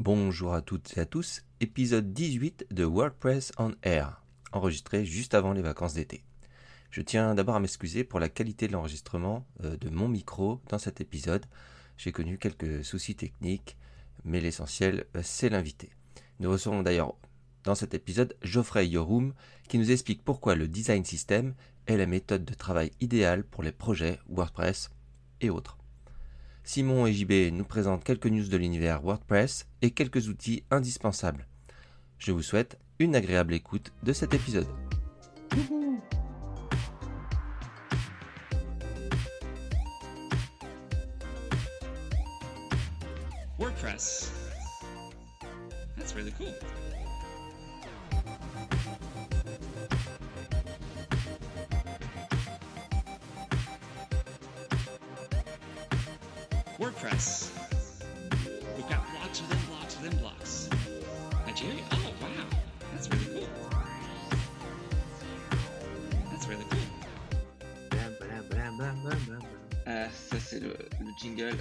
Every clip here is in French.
Bonjour à toutes et à tous, épisode 18 de WordPress on Air, enregistré juste avant les vacances d'été. Je tiens d'abord à m'excuser pour la qualité de l'enregistrement euh, de mon micro dans cet épisode. J'ai connu quelques soucis techniques, mais l'essentiel, euh, c'est l'invité. Nous recevons d'ailleurs dans cet épisode Geoffrey Yorum qui nous explique pourquoi le design system est la méthode de travail idéale pour les projets WordPress et autres. Simon et JB nous présentent quelques news de l'univers WordPress et quelques outils indispensables. Je vous souhaite une agréable écoute de cet épisode. WordPress. Nigeria? Oh, wow. That's really cool. That's really cool. Ah, ça c'est le, le jingle.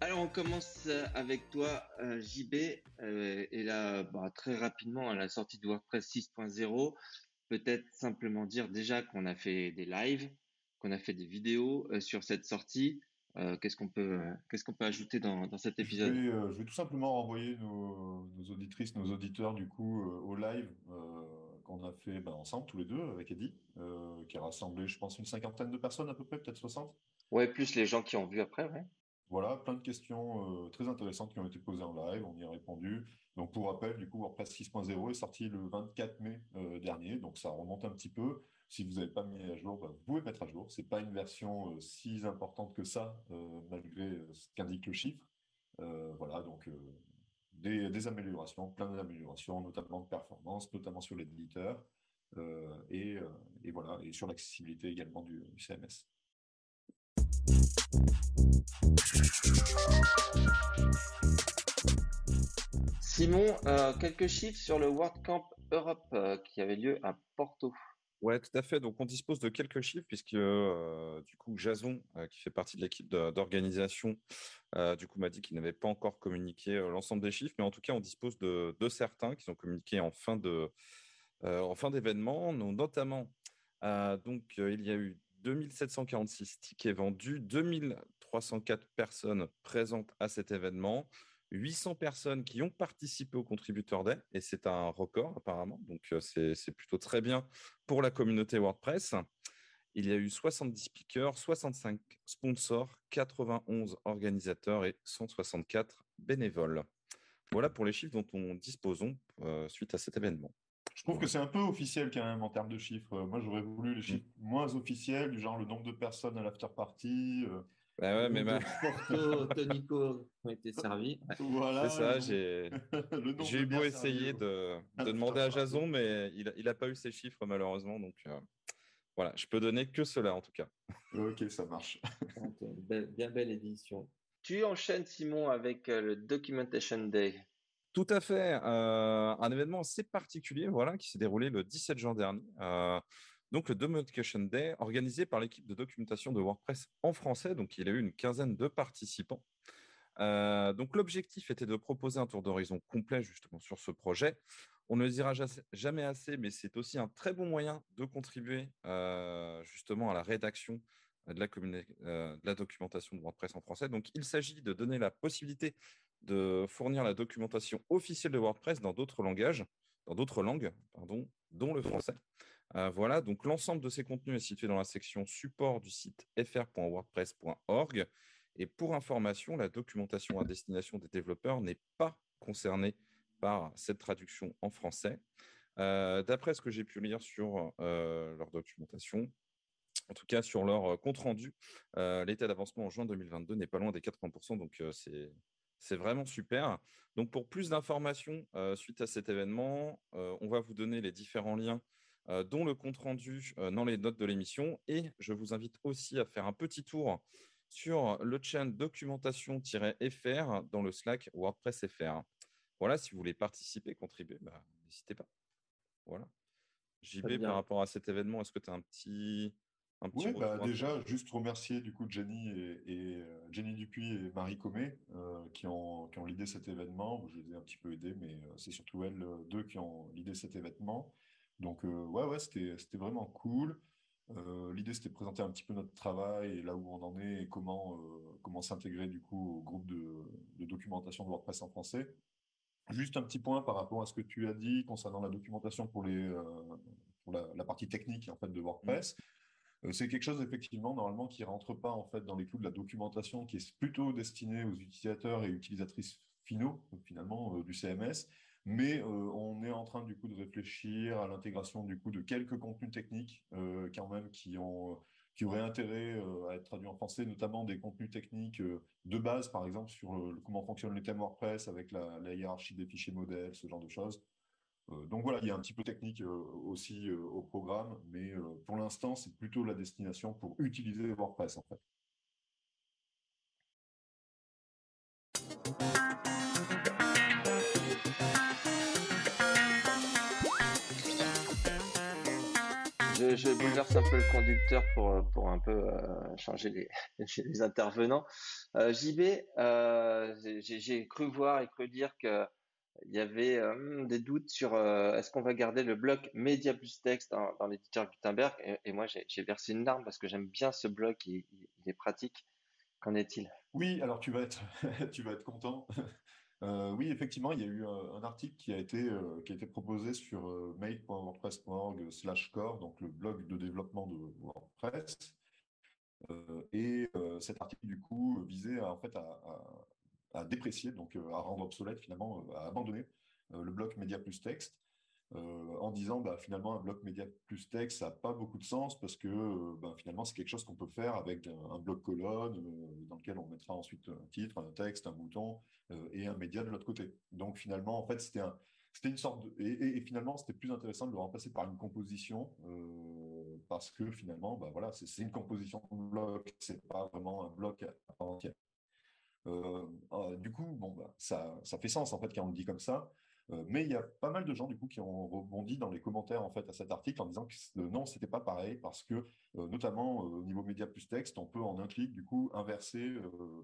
Alors on commence euh, avec toi euh, JB et là bah, très rapidement à la sortie de WordPress 6.0 peut-être simplement dire déjà qu'on a fait des lives, qu'on a fait des vidéos sur cette sortie. Euh, qu'est-ce qu'on peut euh, qu'est-ce qu'on peut ajouter dans, dans cet Je épisode? vais, euh, je vais tout simplement renvoyer nos, nos auditrices, nos auditeurs du coup au live qu'on a fait ben, ensemble tous les deux avec Eddie, euh, qui a rassemblé je pense une cinquantaine de personnes à peu près, peut-être 60. Ouais, plus les gens qui ont vu après, ouais. Voilà, plein de questions très intéressantes qui ont été posées en live, on y a répondu. Donc pour rappel, du coup WordPress 6.0 est sorti le 24 mai dernier, donc ça remonte un petit peu. Si vous n'avez pas mis à jour, bah, vous pouvez mettre à jour. C'est pas une version euh, si importante que ça, euh, malgré euh, ce qu'indique le chiffre. Voilà, donc des, améliorations, plein d'améliorations, notamment de performance, notamment sur l'éditeur, euh, et, voilà, et sur l'accessibilité également du, CMS. Simon, quelques chiffres sur le WordCamp Europe qui avait lieu à Porto. Ouais, tout à fait. Donc, on dispose de quelques chiffres puisque du coup, Jason, qui fait partie de l'équipe d'organisation, du coup, m'a dit qu'il n'avait pas encore communiqué l'ensemble des chiffres, mais en tout cas, on dispose de, certains qui sont communiqués en fin en fin d'événement, notamment. donc, il y a eu 2746 tickets vendus, 2304 personnes présentes à cet événement. 800 personnes qui ont participé au Contributeur Day, et c'est un record apparemment, donc euh, c'est plutôt très bien pour la communauté WordPress. Il y a eu 70 speakers, 65 sponsors, 91 organisateurs et 164 bénévoles. Voilà pour les chiffres dont on disposons euh, suite à cet événement. Je trouve que c'est un peu officiel quand même en termes de chiffres. Moi, j'aurais voulu les chiffres moins officiels, du genre le nombre de personnes à l'after party. euh, Bah ouais, mais ma- Porto, Tonico ont été servis. Ouais. voilà. c'est ça, j'ai eu beau essayer de, Ah, de demander à. Jason, mais il n'a il a pas eu ces chiffres malheureusement, donc euh, voilà, je peux donner que cela en tout cas. Ok, ça marche. Belle- bien belle édition. Tu enchaînes Simon avec euh, le Documentation Day. Tout à fait. euh, un événement assez particulier voilà, qui s'est déroulé le 17 juin dernier. euh, donc, le Documentation Day, organisé par l'équipe de documentation de WordPress en français. Donc, il y a eu une quinzaine de participants. Euh, donc, l'objectif était de proposer un tour d'horizon complet justement sur ce projet. On ne le dira jamais assez, mais c'est aussi un très bon moyen de contribuer euh, justement à la rédaction de la, euh, de la documentation de WordPress en français. Donc, il s'agit de donner la possibilité de fournir la documentation officielle de WordPress dans d'autres langages, dans d'autres langues, pardon, dont le français. Euh, voilà, donc l'ensemble de ces contenus est situé dans la section support du site fr.wordpress.org. Et pour information, la documentation à destination des développeurs n'est pas concernée par cette traduction en français. Euh, D'après ce que j'ai pu lire sur euh, leur documentation, en tout cas sur leur compte rendu, l'état d'avancement en juin 2022 n'est pas loin des 80%, donc c'est vraiment super. Donc, pour plus d'informations suite à cet événement, on va vous donner les différents liens, dont le compte rendu euh, dans les notes de l'émission. Et je vous invite aussi à faire un petit tour sur le channel documentation-fr dans le Slack WordPress FR. Voilà, si vous voulez participer, contribuer, bah, n'hésitez pas. Voilà. JB, par rapport à cet événement, est-ce que tu as un petit, un petit Oui, bah déjà, juste remercier du coup Jenny et, et, euh, Jenny Dupuis et Marie Comé euh, qui ont, qui ont l'idée cet événement. Je les ai un petit peu aidés, mais euh, c'est surtout elles euh, deux qui ont l'idée cet événement. Donc, euh, ouais, ouais, c'était, c'était vraiment cool. Euh, l'idée, c'était de présenter un petit peu notre travail et là où on en est et comment, euh, comment s'intégrer du coup au groupe de, de documentation de WordPress en français. Juste un petit point par rapport à ce que tu as dit concernant la documentation pour les, euh, pour la, la partie technique en fait de WordPress. Euh, C'est quelque chose effectivement normalement qui rentre pas en fait dans les clous de la documentation, qui est plutôt destiné aux utilisateurs et utilisatrices finaux finalement du CMS. Mais euh, on est en train du coup de réfléchir à l'intégration du coup de quelques contenus techniques euh, quand même qui ont qui auraient intérêt euh, à être traduits en français, notamment des contenus techniques de base, par exemple sur comment fonctionnent les thèmes WordPress avec la, hiérarchie des fichiers modèles, ce genre de choses. Donc voilà, il y a un petit peu technique aussi au programme, mais pour l'instant, c'est plutôt la destination pour utiliser WordPress en fait. Un peu le conducteur pour, pour un peu euh, changer les, intervenants. Euh, JB, euh, j'ai cru voir et cru dire que il y avait euh, des doutes sur euh, est-ce qu'on va garder le bloc média plus texte dans, l'éditeur Gutenberg et, moi j'ai versé une larme parce que j'aime bien ce bloc, il- il est pratique. Qu'en est-il? Oui, alors tu vas être, tu vas être content. Euh, oui, effectivement, il y a eu un, un article qui a été, euh, qui a été proposé sur euh, make.wordpress.org/core, donc le blog de développement de WordPress. Euh, et euh, cet article, du coup, visait à, en déprécier, donc euh, à rendre obsolète finalement, euh, à abandonner euh, le bloc média plus texte, euh, en disant bah, finalement un bloc média plus texte, ça n'a pas beaucoup de sens parce que euh, bah, finalement c'est quelque chose qu'on peut faire avec un, bloc colonne euh, dans lequel on mettra ensuite un titre, un texte, un bouton et un média de l'autre côté. Donc finalement, en fait, c'était un, une sorte de... et, finalement, c'était plus intéressant de le remplacer par une composition parce que finalement, bah voilà, c'est une composition de bloc, c'est pas vraiment un bloc à part entière. Euh, du coup, bon, bah, ça, ça fait sens en fait quand on le dit comme ça. Mais il y a pas mal de gens du coup qui ont rebondi dans les commentaires en fait à cet article en disant que euh, non, c'était pas pareil parce que notamment au niveau média plus texte, on peut en un clic du coup inverser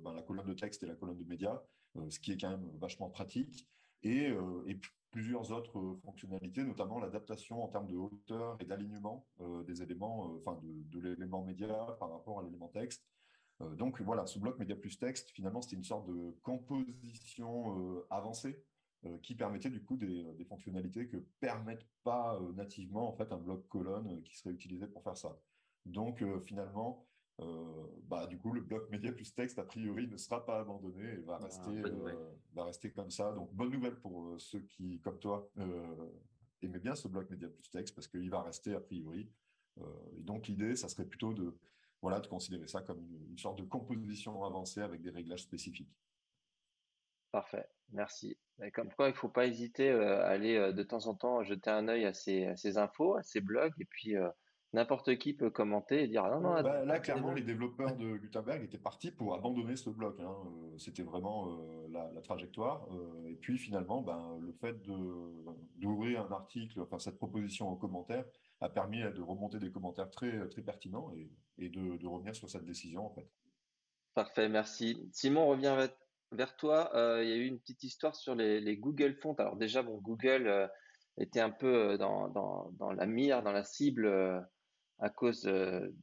ben, la colonne de texte et la colonne de média, euh, ce qui est quand même vachement pratique. Et, et plusieurs autres fonctionnalités, notamment l'adaptation en termes de hauteur et d'alignement des éléments, enfin de, l'élément média par rapport à l'élément texte. Donc voilà, ce bloc média plus texte, finalement, c'était une sorte de composition avancée qui permettait du coup des, des fonctionnalités que permettent pas euh, nativement en fait un bloc colonne euh, qui serait utilisé pour faire ça. Donc euh, finalement, euh, bah du coup le bloc média plus texte a priori ne sera pas abandonné et va Ah, rester euh, va rester comme ça. Donc bonne nouvelle pour euh, ceux qui comme toi euh, aimaient bien ce bloc média plus texte parce qu'il va rester a priori. Euh, et donc l'idée, ça serait plutôt de voilà de considérer ça comme une, une sorte de composition avancée avec des réglages spécifiques. Parfait, merci. Et comme quoi, il faut pas hésiter euh, à aller euh, de temps en temps jeter un œil à ces, à ces infos, à ces blogs, et puis euh, n'importe qui peut commenter et dire ah non, non, Bah, là, clairement, le- les développeurs de Gutenberg étaient partis pour abandonner ce bloc. hein. C'était vraiment la, la trajectoire. Et puis finalement, ben, le fait d'ouvrir un article, enfin cette proposition en commentaire, a permis de remonter des commentaires très très pertinents et, et de, de revenir sur cette décision en fait. Parfait, merci. Simon, on revient vers, toi. Euh, il y a eu une petite histoire sur les, Google Fonts. Alors déjà, bon, Google euh, était un peu euh, dans, la mire, dans la cible à cause de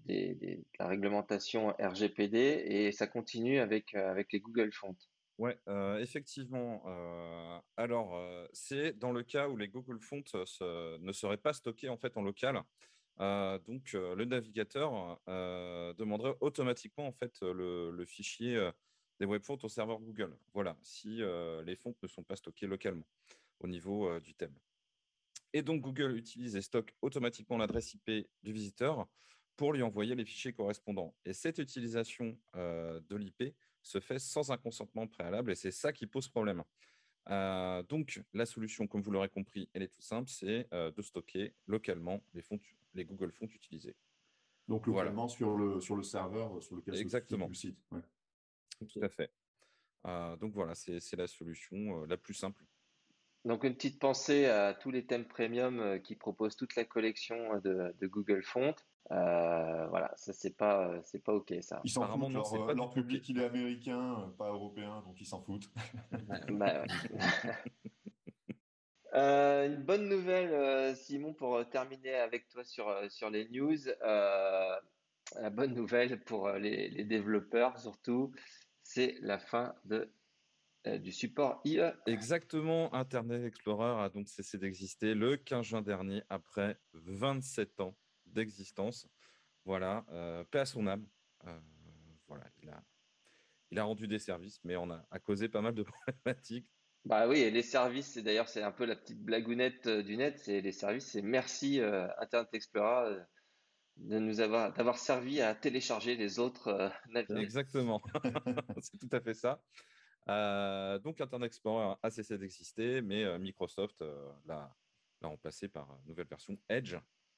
la réglementation RGPD et ça continue avec, les Google Fonts. Ouais, effectivement. alors, c'est dans le cas où les Google Fonts ne seraient pas stockés en fait en local. Donc, le navigateur demanderait automatiquement en fait le, fichier des web fonts au serveur Google. Voilà, si euh, les fonts ne sont pas stockés localement au niveau euh, du thème. Et donc, Google utilise et stocke automatiquement l'adresse IP du visiteur pour lui envoyer les fichiers correspondants. Et cette utilisation euh, de l'IP se fait sans un consentement préalable et c'est ça qui pose problème. Donc, la solution, comme vous l'aurez compris, elle est toute simple, c'est de stocker localement les, fonts, les Google Fonts utilisés. Donc Voilà. localement sur le sur le serveur sur lequel se Exactement. situe le site. Ouais. Tout à fait. Euh, donc voilà, c'est c'est la solution euh, la plus simple. Donc une petite pensée à tous les thèmes premium euh, qui proposent toute la collection de, de Google Font. Euh, voilà, ça c'est pas c'est pas ok ça. Ils s'en foutent, leur, euh, leur public il est américain, euh, pas européen, donc ils s'en foutent. Bah. Euh, une bonne nouvelle, euh, Simon, pour euh, terminer avec toi sur, euh, sur les news. Euh, la bonne nouvelle pour euh, les, les développeurs surtout, c'est la fin de, euh, du support. IE. Exactement, Internet Explorer a donc cessé d'exister le 15 juin dernier, après 27 ans d'existence. Voilà, euh, paix à son âme. Euh, voilà, il a, il a rendu des services, mais on a, a causé pas mal de problématiques. Bah oui, et les services, c'est d'ailleurs c'est un peu la petite blagounette euh, du net, c'est les services, c'est merci euh, Internet Explorer de nous avoir d'avoir servi à télécharger les autres euh, navires. Exactement, c'est tout à fait ça. Euh, donc Internet Explorer a cessé d'exister, mais euh, Microsoft l'a l'a remplacé par une nouvelle version Edge.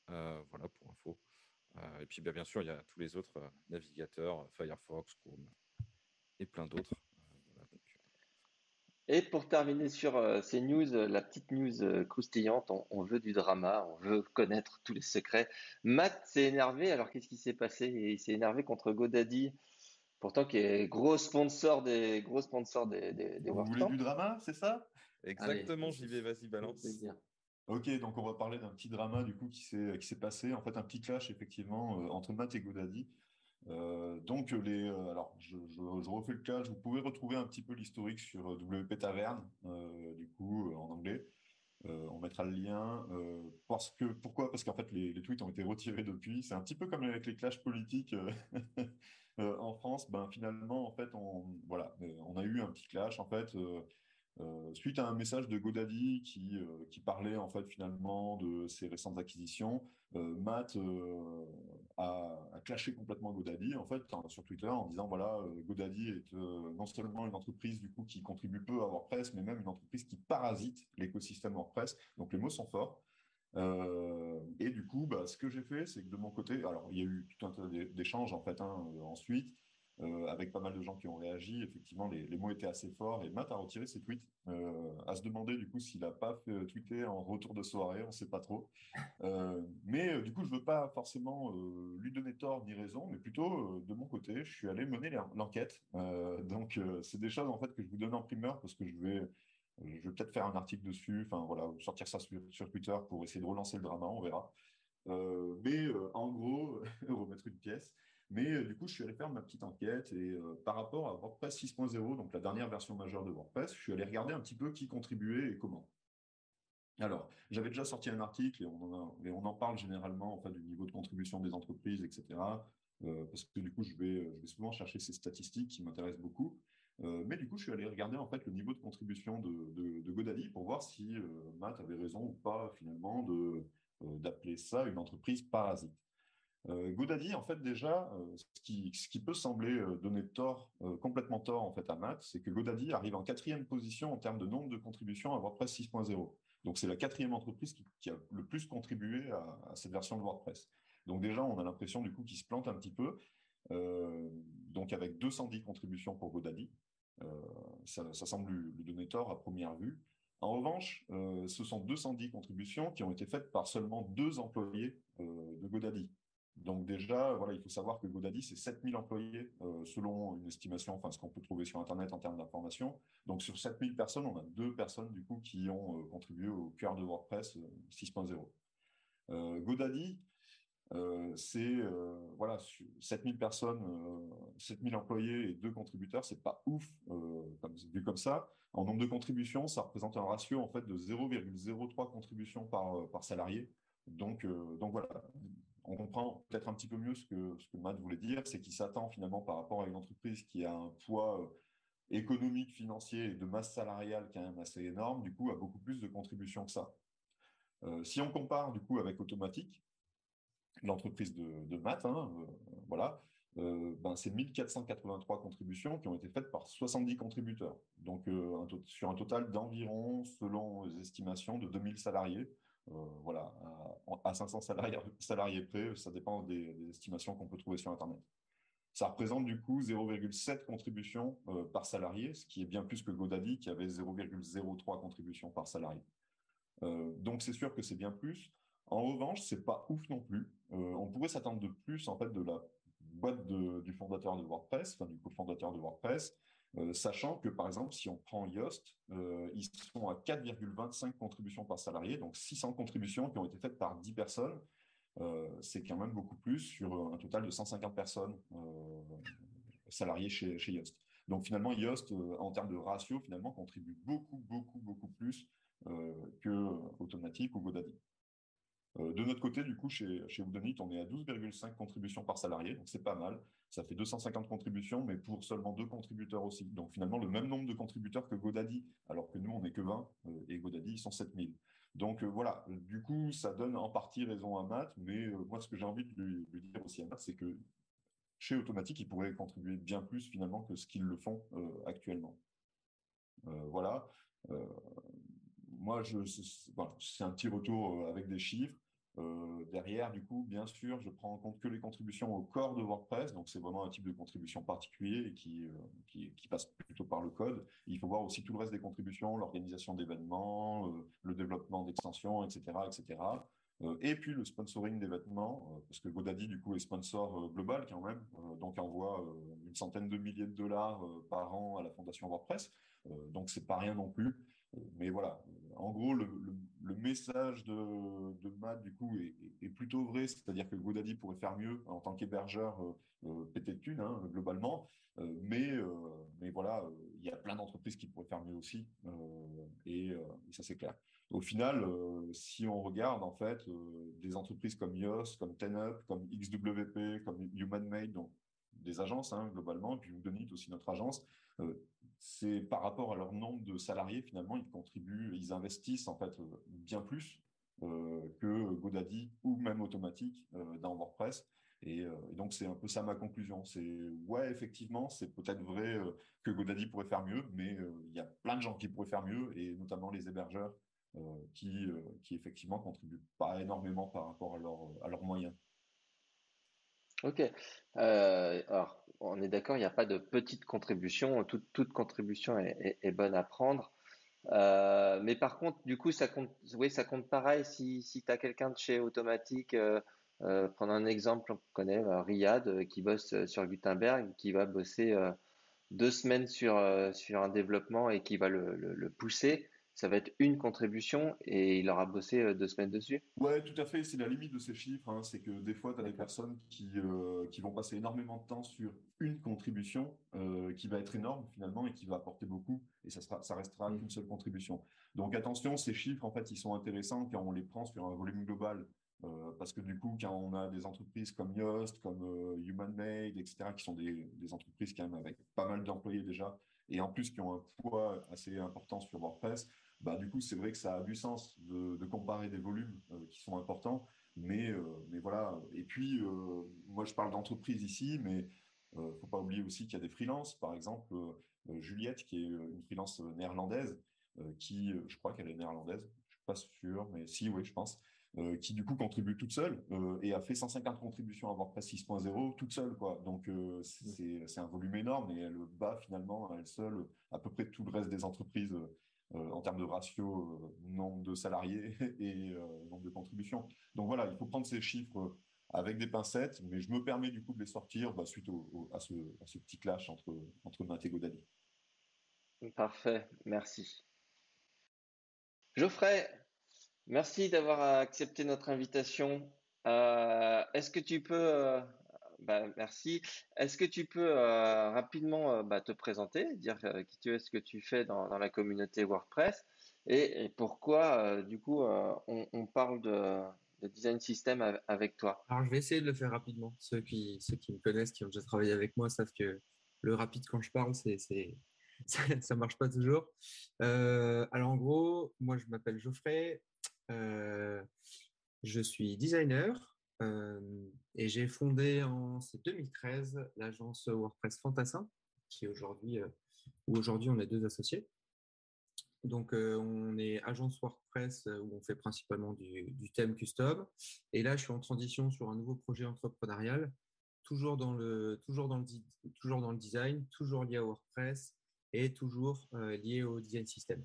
Voilà pour info. Et puis bah, bien sûr, il y a tous les autres navigateurs, Firefox, Chrome et plein d'autres. Et pour terminer sur euh, ces news, euh, la petite news euh, croustillante, on, on veut du drama, on veut connaître tous les secrets. Matt s'est énervé, alors qu'est-ce qui s'est passé? Il s'est énervé contre GoDaddy, pourtant qui est gros sponsor des gros sponsor des, des, des Vous voulez du drama, c'est ça? Exactement, j'y vais, vas-y, balance. Ok, donc on va parler d'un petit drama du coup qui s'est qui s'est passé, en fait un petit clash effectivement euh, entre Matt et Godaddy. Euh, donc les, euh, alors je, refais le clash. Vous pouvez retrouver un petit peu l'historique sur euh, WP Taverne, du coup en anglais. On mettra le lien parce que pourquoi? Parce qu'en fait les, les tweets ont été retirés depuis. C'est un petit peu comme avec les clashs politiques en France. Ben finalement en fait on voilà, on a eu un petit clash en fait. Euh, suite à un message de GoDaddy qui, euh, qui parlait en fait finalement de ses récentes acquisitions, euh, Matt a, a clashé complètement GoDaddy en fait sur Twitter en disant voilà GoDaddy est non seulement une entreprise du coup qui contribue peu à WordPress, mais même une entreprise qui parasite l'écosystème WordPress. Donc les mots sont forts. Et du coup, bah, ce que j'ai fait, c'est que de mon côté, alors il y a eu tout un tas d'é- d'échanges en fait hein, ensuite euh, avec pas mal de gens qui ont réagi. Effectivement, les, les mots étaient assez forts et Matt a retiré ses tweets. Euh, à se demander du coup s'il a pas fait tweeter en retour de soirée, on sait pas trop. Euh, mais euh, du coup, je veux pas forcément euh, lui donner tort ni raison, mais plutôt euh, de mon côté, je suis allé mener l'en- l'enquête. Euh, donc, euh, c'est des choses en fait que je vous donne en primeur parce que je vais je vais peut-être faire un article dessus, enfin voilà, sortir ça sur, sur Twitter pour essayer de relancer le drama, on verra. Euh, mais euh, en gros, remettre une pièce. Mais euh, du coup, je suis allé faire ma petite enquête et euh, par rapport à WordPress 6.0, donc la dernière version majeure de WordPress, je suis allé regarder un petit peu qui contribuait et comment. Alors, j'avais déjà sorti un article et on en, parle généralement en fait, du niveau de contribution des entreprises, etc. Euh, parce que du coup, je vais, souvent chercher ces statistiques qui m'intéressent beaucoup. Mais du coup, je suis allé regarder en fait le niveau de contribution de, de, GoDaddy pour voir si Matt avait raison ou pas finalement de d'appeler ça une entreprise parasite. Euh, GoDaddy, en fait, déjà, euh, ce, qui, peut sembler euh, donner tort, euh, complètement tort en fait à Matt, c'est que GoDaddy arrive en quatrième position en termes de nombre de contributions à WordPress 6.0. Donc, c'est la quatrième entreprise qui, a le plus contribué à, cette version de WordPress. Donc, déjà, on a l'impression du coup qu'il se plante un petit peu. Donc, avec 210 contributions pour GoDaddy, ça, semble lui, donner tort à première vue. En revanche, ce sont 210 contributions qui ont été faites par seulement deux employés de GoDaddy. Donc déjà, voilà, il faut savoir que GoDaddy, c'est 7000 employés euh, selon une estimation, enfin ce qu'on peut trouver sur Internet en termes d'information. Donc sur 7000 personnes, on a deux personnes du coup qui ont euh, contribué au cœur de WordPress euh, 6.0. Euh, GoDaddy, euh, c'est euh, voilà, sur 7000 personnes, euh, 7000 employés et deux contributeurs, c'est pas ouf comme, vu comme ça. En nombre de contributions, ça représente un ratio en fait de 0,03 contributions par, par salarié. Donc, donc voilà, on comprend peut-être un petit peu mieux ce que, ce que Matt voulait dire, c'est qu'il s'attend finalement par rapport à une entreprise qui a un poids euh, économique, financier et de masse salariale quand même assez énorme, du coup, a beaucoup plus de contributions que ça. Euh, si on compare du coup avec Automatique, l'entreprise de, Matt, hein, euh, voilà, ben, c'est 1483 contributions qui ont été faites par 70 contributeurs. Donc, sur un total d'environ, selon les estimations, de 2000 salariés. Euh, voilà, à, à 500 salariés, salariés près, ça dépend des, estimations qu'on peut trouver sur Internet. Ça représente du coup 0,7 contributions par salarié, ce qui est bien plus que GoDaddy qui avait 0,03 contributions par salarié. donc c'est sûr que c'est bien plus. En revanche, c'est pas ouf non plus. on pourrait s'attendre de plus en fait de la boîte du fondateur de WordPress, enfin du cofondateur de WordPress, euh, sachant que, par exemple, si on prend Yoast, euh, ils sont à 4,25 contributions par salarié, donc 600 contributions qui ont été faites par 10 personnes. Euh, c'est quand même beaucoup plus sur un total de 150 personnes salariées chez, chez Yoast. Donc finalement, Yoast, en termes de ratio, finalement, contribue beaucoup, beaucoup, beaucoup plus que Automatic ou GoDaddy. Euh, de notre côté, du coup, chez, chez on est à 12,5 contributions par salarié, donc c'est pas mal. Ça fait 250 contributions, mais pour seulement deux contributeurs aussi. Donc finalement, le même nombre de contributeurs que GoDaddy, alors que nous, on n'est que 20, euh, et GoDaddy, ils sont 7000. Donc euh, voilà, du coup, ça donne en partie raison à Matt, mais moi, ce que j'ai envie de lui, dire aussi à Matt, c'est que chez Automatique, ils pourraient contribuer bien plus finalement que ce qu'ils le font actuellement. voilà. moi, je, c'est un petit retour avec des chiffres. Euh, derrière, du coup, bien sûr, je prends en compte que les contributions au corps de WordPress, donc c'est vraiment un type de contribution particulier euh, qui, passe plutôt par le code. Il faut voir aussi tout le reste des contributions, l'organisation d'événements, euh, le développement d'extensions, etc., etc. et puis le sponsoring d'événements, parce que GoDaddy, du coup, est sponsor global quand même, donc envoie une centaine de milliers de dollars par an à la fondation WordPress, donc c'est pas rien non plus. Mais voilà, en gros, le, message de, de, Matt, du coup, est, plutôt vrai, c'est-à-dire que GoDaddy pourrait faire mieux en tant qu'hébergeur euh, euh pété de thunes, hein, globalement, euh, mais, euh, mais voilà, il y a plein d'entreprises qui pourraient faire mieux aussi, et, ça c'est clair. Au final, si on regarde, en fait, des entreprises comme Yoast, comme TenUp, comme XWP, comme HumanMade, donc des agences, hein, globalement, et puis Udonit aussi notre agence, c'est par rapport à leur nombre de salariés, finalement, ils contribuent, ils investissent en fait euh, bien plus euh, que GoDaddy ou même Automatique euh, dans WordPress. Et, donc, c'est un peu ça ma conclusion. C'est ouais, effectivement, c'est peut-être vrai que GoDaddy pourrait faire mieux, mais il y a plein de gens qui pourraient faire mieux, et notamment les hébergeurs qui, qui effectivement contribuent pas énormément par rapport à, à leurs moyens. Ok. alors, on est d'accord, il n'y a pas de petite contribution. Toute, contribution est, bonne à prendre. Euh, mais par contre, du coup, ça compte, ça compte pareil si, si tu as quelqu'un de chez Automatique, euh, euh, prendre un exemple, on connaît Riyad qui bosse sur Gutenberg, qui va bosser deux semaines sur, sur un développement et qui va le pousser ça va être une contribution et il aura bossé euh, deux semaines dessus Ouais, tout à fait. C'est la limite de ces chiffres. Hein. C'est que des fois, tu as des personnes qui, euh, qui vont passer énormément de temps sur une contribution euh, qui va être énorme finalement et qui va apporter beaucoup. Et ça, sera, ça restera mm. qu'une seule contribution. Donc attention, ces chiffres, en fait, ils sont intéressants quand on les prend sur un volume global. parce que du coup, quand on a des entreprises comme Yoast, comme HumanMade, etc., qui sont des, des entreprises quand même avec pas mal d'employés déjà, et en plus qui ont un poids assez important sur WordPress, bah, du coup, c'est vrai que ça a du sens de, comparer des volumes euh, qui sont importants. Mais, euh, mais voilà. Et puis, euh, moi, je parle d'entreprise ici, mais il ne faut pas oublier aussi qu'il y a des freelances. Par exemple, Juliette, qui est une freelance néerlandaise, qui, je crois qu'elle est néerlandaise, je suis pas sûr, mais si, oui, je pense, qui du coup contribue toute seule et a fait 150 contributions à WordPress 6.0 toute seule, quoi. Donc, c'est un volume énorme et elle bat finalement à elle seule à peu près tout le reste des entreprises en termes de ratio euh, nombre de salariés et euh, nombre de contributions. Donc voilà, il faut prendre ces chiffres avec des pincettes, mais je me permets du coup de les sortir bah, suite à, ce, petit clash entre, entre Matt et Godaddy. Parfait, merci. Geoffrey, merci d'avoir accepté notre invitation. Est-ce que tu peux bah, merci. Est-ce que tu peux euh, rapidement euh, bah, te présenter, dire euh, qui tu es, ce que tu fais dans, la communauté WordPress et, pourquoi, du coup, on, parle de, design system avec toi? Alors, je vais essayer de le faire rapidement. Ceux qui, me connaissent, qui ont déjà travaillé avec moi, savent que le rapide quand je parle, ça ne marche pas toujours. alors, en gros, moi, je m'appelle Geoffrey. je suis designer. Et j'ai fondé en 2013 l'agence WordPress Fantassin, qui aujourd'hui, où aujourd'hui on est deux associés. Donc, on est agence WordPress où on fait principalement du, thème custom. Et là, je suis en transition sur un nouveau projet entrepreneurial, toujours dans le, toujours dans le, toujours dans le design, toujours lié à WordPress et toujours lié au design system.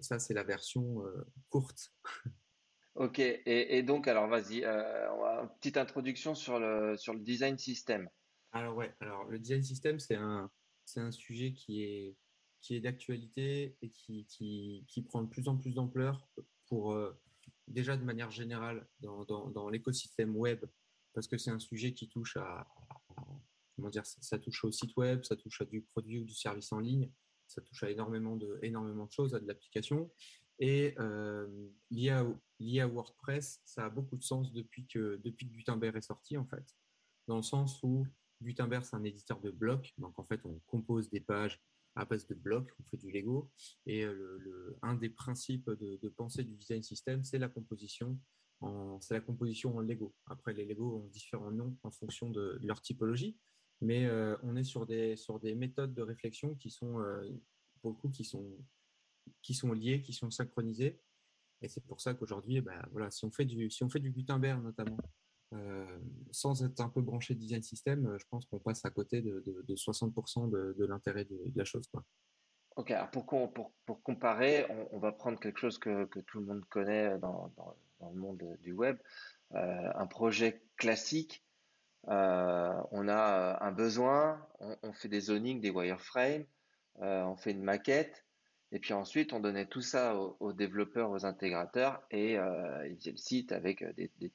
ça, c'est la version courte. Ok, et, donc, alors vas-y, une petite introduction sur le, sur le design system. Alors, ouais, alors le design system, c'est un, c'est un sujet qui est, qui est d'actualité et qui, qui, qui, prend de plus en plus d'ampleur pour euh, déjà de manière générale dans, dans, dans l'écosystème web, parce que c'est un sujet qui touche à, comment dire, ça, touche au site web, ça touche à du produit ou du service en ligne, ça touche à énormément de, énormément de choses, à de l'application. Et euh, lié, à, lié à WordPress, ça a beaucoup de sens depuis que, depuis Gutenberg est sorti, en fait, dans le sens où Gutenberg, c'est un éditeur de blocs. Donc, en fait, on compose des pages à base de blocs, on fait du Lego. Et euh, le, un des principes de, pensée du design system, c'est la composition. C'est la composition en Lego. Après, les Lego ont différents noms en fonction de, leur typologie, mais euh, on est sur des, sur des méthodes de réflexion qui sont, euh, qui sont, qui sont liées, qui sont synchronisées. Et c'est pour ça qu'aujourd'hui, ben, voilà, si on fait du, si on fait du Gutenberg notamment, euh, sans être un peu branché design system, euh, je pense qu'on passe à côté de, 60% de, l'intérêt de, la chose. Ok, alors pour, pour, pour comparer, on, va prendre quelque chose que, que tout le monde connaît dans, dans, le monde du web. Euh, un projet classique, on a un besoin, on, fait des zonings, des wireframes, on fait une maquette, et puis ensuite, on donnait tout ça aux, développeurs, aux intégrateurs, et euh, ils faisaient le site avec euh,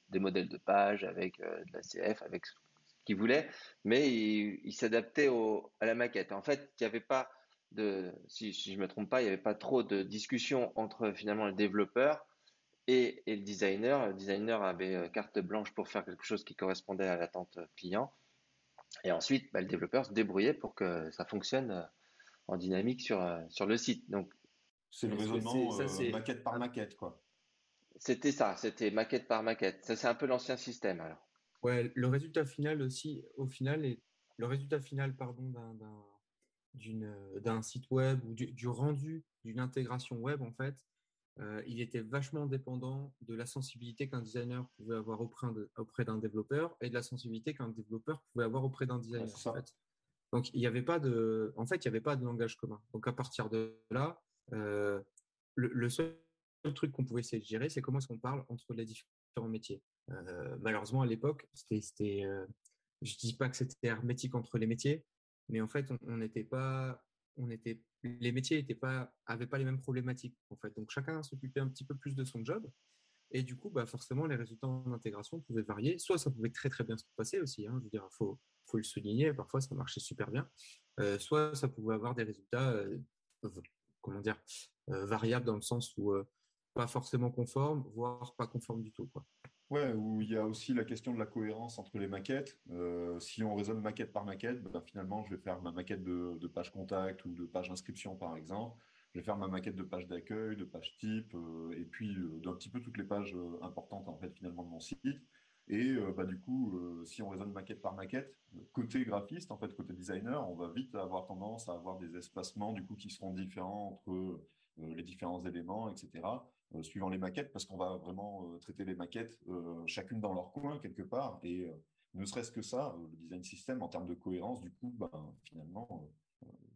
des, modèles de page, avec euh, de la CF, avec ce qu'ils voulaient, mais ils s'adaptaient à la maquette. En fait, il n'y avait pas de, si, je ne me trompe pas, il n'y avait pas trop de discussion entre finalement le développeur et, le designer. Le designer avait carte blanche pour faire quelque chose qui correspondait à l'attente client. Et ensuite, bah, le développeur se débrouillait pour que ça fonctionne en dynamique sur, euh, sur le site. Donc, c'est le raisonnement euh, maquette par maquette, quoi. C'était ça, c'était maquette par maquette. Ça, c'est un peu l'ancien système, alors. Ouais, le résultat final aussi, au final, est, le résultat final, pardon, d'un site web ou du, rendu d'une intégration web, en fait, euh, il était vachement dépendant de la sensibilité qu'un designer pouvait avoir auprès d'un développeur et de la sensibilité qu'un développeur pouvait avoir auprès d'un designer. en fait. Donc, il n'y avait pas de, en fait, il y avait pas de langage commun. Donc, à partir de là, euh, le, seul truc qu'on pouvait essayer de gérer, c'est comment est-ce qu'on parle entre les différents métiers. Euh, malheureusement, à l'époque, c'était euh, je dis pas que c'était hermétique entre les métiers, mais en fait, on n'était pas, on était, les métiers n'étaient pas, avaient pas les mêmes problématiques. En fait, donc chacun s'occupait un petit peu plus de son job. Et du coup, bah forcément, les résultats en intégration pouvaient varier. Soit ça pouvait très très bien se passer aussi. Hein, je veux dire, faut faut le souligner. Parfois, ça marchait super bien. Euh, soit ça pouvait avoir des résultats, euh, comment dire, euh, variables dans le sens où pas forcément conformes, voire pas conformes du tout. Quoi. Ouais, il y a aussi la question de la cohérence entre les maquettes. si on raisonne maquette par maquette, bah, finalement, je vais faire ma maquette de, de page contact ou de page d'inscription, par exemple je vais faire ma maquette de page d'accueil, de page type, et puis d'un petit peu toutes les pages importantes en fait finalement de mon site. Et euh, bah, du coup, euh, si on raisonne maquette par maquette, côté graphiste, en fait, côté designer, on va vite avoir tendance à avoir des espacements du coup qui seront différents entre euh, les différents éléments, etc. suivant les maquettes, parce qu'on va vraiment traiter les maquettes chacune dans leur coin quelque part. Et ne serait-ce que ça, le design system en termes de cohérence, du coup, ben, finalement,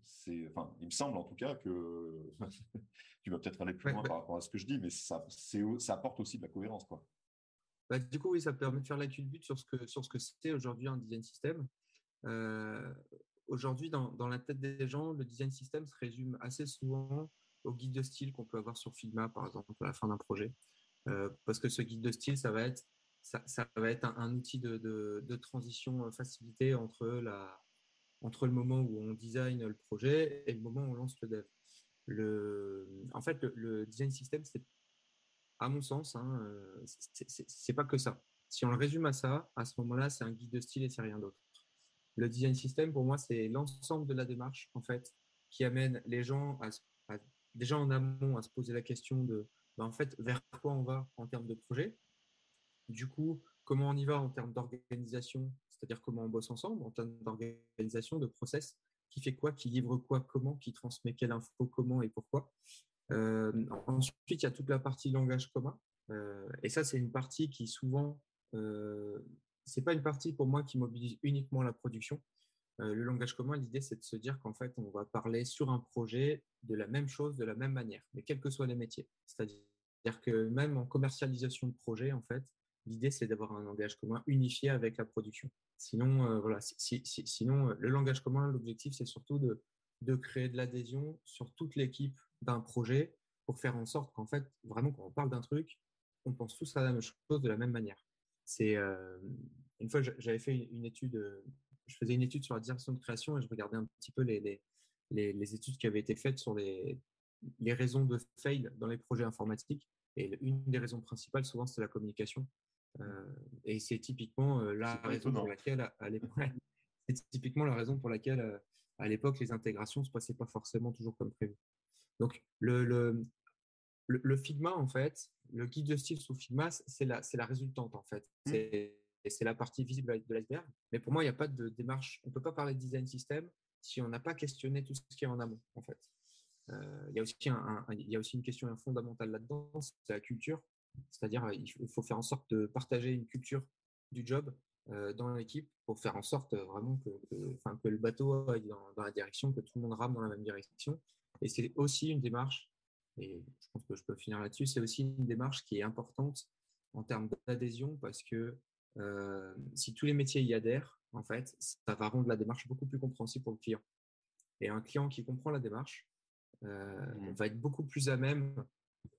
c'est, enfin, il me semble en tout cas que tu vas peut-être aller plus loin par rapport à ce que je dis, mais ça, ça apporte aussi de la cohérence, quoi. Bah, du coup, oui, ça permet de faire la but sur ce que sur c'est aujourd'hui un design system. Euh, aujourd'hui, dans, la tête des gens, le design system se résume assez souvent au guide de style qu'on peut avoir sur Figma, par exemple, à la fin d'un projet. Euh, parce que ce guide de style, ça va être, un, outil de, de, de, transition euh, facilité entre, le moment où on design le projet et le moment où on lance le dev. En fait, le design system, c'est à mon sens, hein, euh, c'est pas que ça. Si on le résume à ça, à ce moment-là, c'est un guide de style et c'est rien d'autre. Le design system, pour moi, c'est l'ensemble de la démarche, en fait, qui amène les gens à, déjà en amont à se poser la question de, ben, en fait, vers quoi on va en termes de projet. Du coup, comment on y va en termes d'organisation, c'est-à-dire comment on bosse ensemble, en termes d'organisation, de process, qui fait quoi, qui livre quoi, comment, qui transmet quelle info, comment et pourquoi. Euh, ensuite, il y a toute la partie langage commun. Euh, et ça, c'est une partie qui souvent, euh, c'est pas une partie pour moi qui mobilise uniquement la production. Le langage commun, l'idée, c'est de se dire qu'en fait, on va parler sur un projet de la même chose, de la même manière, mais quels que soient les métiers. C'est-à-dire que même en commercialisation de projet, en fait, l'idée, c'est d'avoir un langage commun unifié avec la production. Sinon, voilà, sinon, le langage commun, l'objectif, c'est surtout de, de créer de l'adhésion sur toute l'équipe d'un projet pour faire en sorte qu'en fait, vraiment, quand on parle d'un truc, on pense tous à la même chose de la même manière. C'est euh, une fois, j'avais fait une étude je faisais une étude sur la direction de création et je regardais un petit peu les, les, études qui avaient été faites sur les, les raisons de fail dans les projets informatiques. Et une des raisons principales, souvent, c'est la communication. Euh, et c'est typiquement euh, la raison pour laquelle, à l'époque, c'est typiquement la raison pour laquelle, euh, à l'époque, les intégrations ne se passaient pas forcément toujours comme prévu. Donc, le, le, le, Figma, en fait, le guide de style sous Figma, c'est la, la résultante, en fait. Mmh. C'est la partie visible de l'iceberg. Mais pour moi, il n'y a pas de démarche. On ne peut pas parler de design system si on n'a pas questionné tout ce qui est en amont, en fait. Euh, il, y a aussi il y a aussi une question fondamentale là-dedans, c'est la culture. C'est-à-dire, euh, il faut faire en sorte de partager une culture du job euh, dans l'équipe pour faire en sorte vraiment que, que, le bateau aille dans, dans, la direction, que tout le monde rame dans la même direction. Et c'est aussi une démarche, et je pense que je peux finir là-dessus, c'est aussi une démarche qui est importante en termes d'adhésion parce que euh, si tous les métiers y adhèrent, en fait, ça va rendre la démarche beaucoup plus compréhensible pour le client. Et un client qui comprend la démarche euh, mmh. va être beaucoup plus à même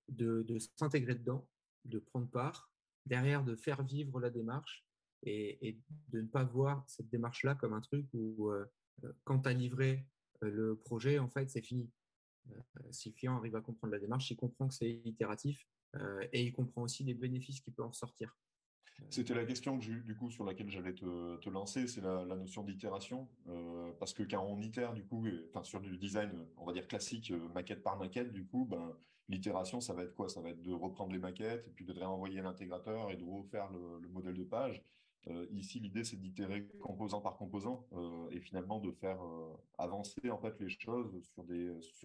de, s'intégrer dedans, de prendre part, derrière de faire vivre la démarche et, de ne pas voir cette démarche-là comme un truc où euh, quand tu as livré le projet, en fait, c'est fini. Si le client arrive à comprendre la démarche, il comprend que c'est itératif et il comprend aussi les bénéfices qui peuvent en sortir. C'était la question que du coup sur laquelle j'allais te, lancer, c'est la, notion d'itération, euh, parce que quand on itère du coup, enfin sur du design, on va dire classique, euh, maquette par maquette, du coup, ben l'itération, ça va être quoi? Ça va être de reprendre les maquettes et puis de réenvoyer à l'intégrateur et de refaire le, modèle de page. Euh, ici, l'idée c'est d'itérer composant par composant et finalement de faire avancer en fait les choses sur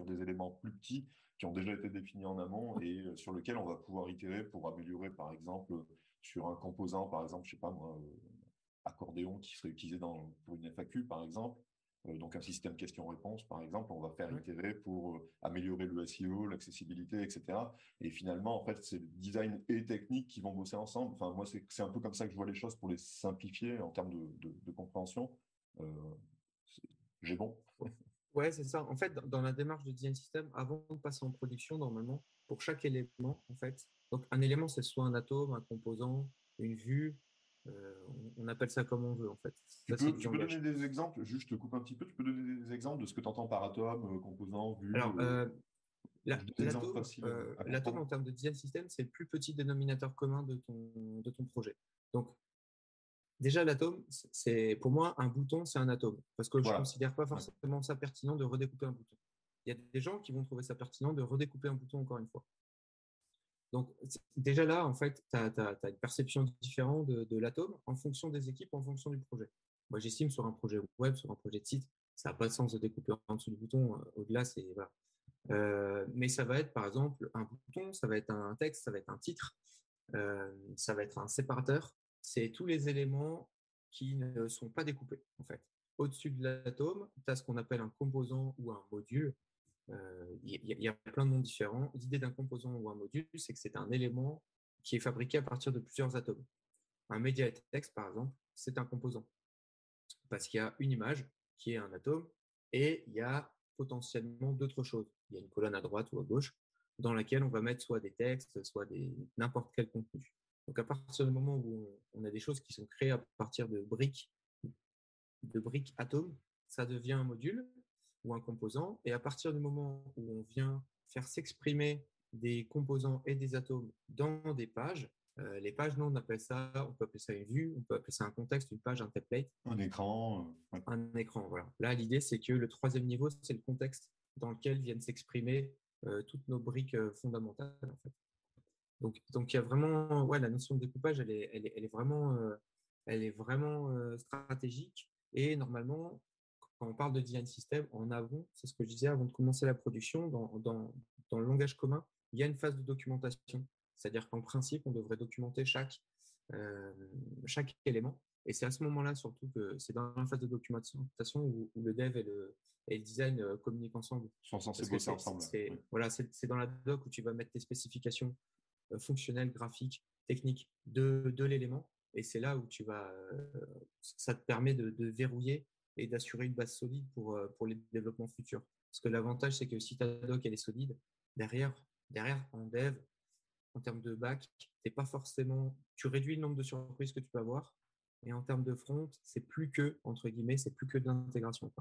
des éléments plus petits qui ont déjà été définis en amont et sur lesquels on va pouvoir itérer pour améliorer par exemple sur un composant, par exemple, je sais pas moi, euh, accordéon qui serait utilisé pour une FAQ, par exemple, euh, donc un système question-réponse, par exemple, on va faire itérer pour euh, améliorer le SEO, l'accessibilité, etc. Et finalement, en fait, c'est design et technique qui vont bosser ensemble. Enfin, moi, c'est un peu comme ça que je vois les choses pour les simplifier en termes de, de, compréhension. J'ai bon. Ouais, c'est ça. En fait, dans la démarche de design system, avant de passer en production, normalement, pour chaque élément, en fait, donc, un élément, c'est soit un atome, un composant, une vue. Euh, on appelle ça comme on veut, en fait. Tu, peux, donner des exemples Juste, je te coupe un petit peu. Tu peux donner des exemples de ce que tu entends par atome, euh, composant, vue Alors, euh, l'atome, en termes de design system, c'est le plus petit dénominateur commun de ton, de ton projet. Donc, déjà, l'atome, c'est pour moi, un bouton, c'est un atome. Parce que je ne considère pas forcément ça pertinent de redécouper un bouton. Il y a des gens qui vont trouver ça pertinent de redécouper un bouton encore une fois. Donc, déjà là, en fait, tu as, une perception différente de, l'atome en fonction des équipes, en fonction du projet. Moi, j'estime sur un projet web, sur un projet de site, ça n'a pas de sens de découper en dessous du bouton. Euh, au-delà, c'est. Euh, mais ça va être, par exemple, un bouton, ça va être un texte, ça va être un titre, euh, ça va être un séparateur. C'est tous les éléments qui ne sont pas découpés, en fait. Au-dessus de l'atome, tu as ce qu'on appelle un composant ou un module. Euh, il y, a plein de noms différents. L'idée d'un composant ou un module, c'est que c'est un élément qui est fabriqué à partir de plusieurs atomes. Un média texte, par exemple, c'est un composant. Parce qu'il y a une image qui est un atome et il y a potentiellement d'autres choses. Il y a une colonne à droite ou à gauche dans laquelle on va mettre soit des textes, soit des n'importe quel contenu. Donc à partir du moment où on a des choses qui sont créées à partir de briques, de briques atomes, ça devient un module ou un composant. Et à partir du moment où on vient faire s'exprimer des composants et des atomes dans des pages, euh, les pages, nous, on appelle ça, on peut appeler ça une vue, on peut appeler ça un contexte, une page, un template. Un écran. Euh, un écran, voilà. Là, l'idée, c'est que le troisième niveau, c'est le contexte dans lequel viennent s'exprimer euh, toutes nos briques fondamentales, en fait. Donc, donc, il y a vraiment, ouais, la notion de découpage, elle est, elle est, elle est vraiment, elle est vraiment stratégique. Et normalement, quand on parle de design system, en avant, c'est ce que je disais avant de commencer la production, dans, dans, dans, le langage commun, il y a une phase de documentation. C'est-à-dire qu'en principe, on devrait documenter chaque, euh, chaque élément. Et c'est à ce moment-là surtout que c'est dans la phase de documentation où, où le dev et le, et le design euh, communiquent ensemble. Ils sont censés bosser ensemble. c'est- oui. Voilà, c'est c'est dans la doc où tu vas mettre tes spécifications euh, fonctionnelles, graphiques, techniques de, de l'élément. Et c'est là où tu vas, euh, ça te permet de, de verrouiller et d'assurer une base solide pour, euh, pour les développements futurs. Parce que l'avantage, c'est que si ta doc elle est solide, derrière, derrière en dev, en termes de back, t'es pas forcément, tu réduis le nombre de surprises que tu peux avoir. Et en termes de front, c'est plus que, entre guillemets, c'est plus que de l'intégration.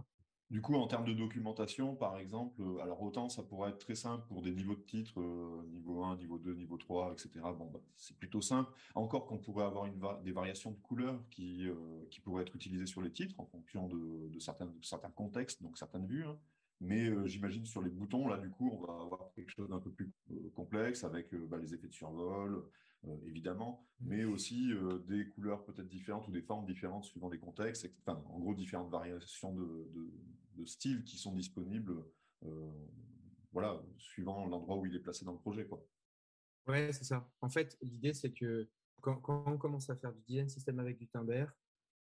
Du coup, en termes de documentation, par exemple, euh, alors autant ça pourrait être très simple pour des niveaux de titres, euh, niveau 1, niveau 2, niveau 3, etc. Bon, bah, c'est plutôt simple. Encore qu'on pourrait avoir des variations de couleurs qui, euh, qui pourraient être utilisées sur les titres en fonction de, certains, contextes, donc certaines vues. hein. Mais j'imagine sur les boutons, là, du coup, on va avoir quelque chose d'un peu plus complexe avec bah, les effets de survol, évidemment, mais aussi euh, des couleurs peut-être différentes ou des formes différentes suivant les contextes. Enfin, en gros, différentes variations de, de, de styles qui sont disponibles, euh, voilà, suivant l'endroit où il est placé dans le projet, quoi. Ouais, c'est ça. En fait, l'idée, c'est que quand, quand on commence à faire du design system avec du Timber,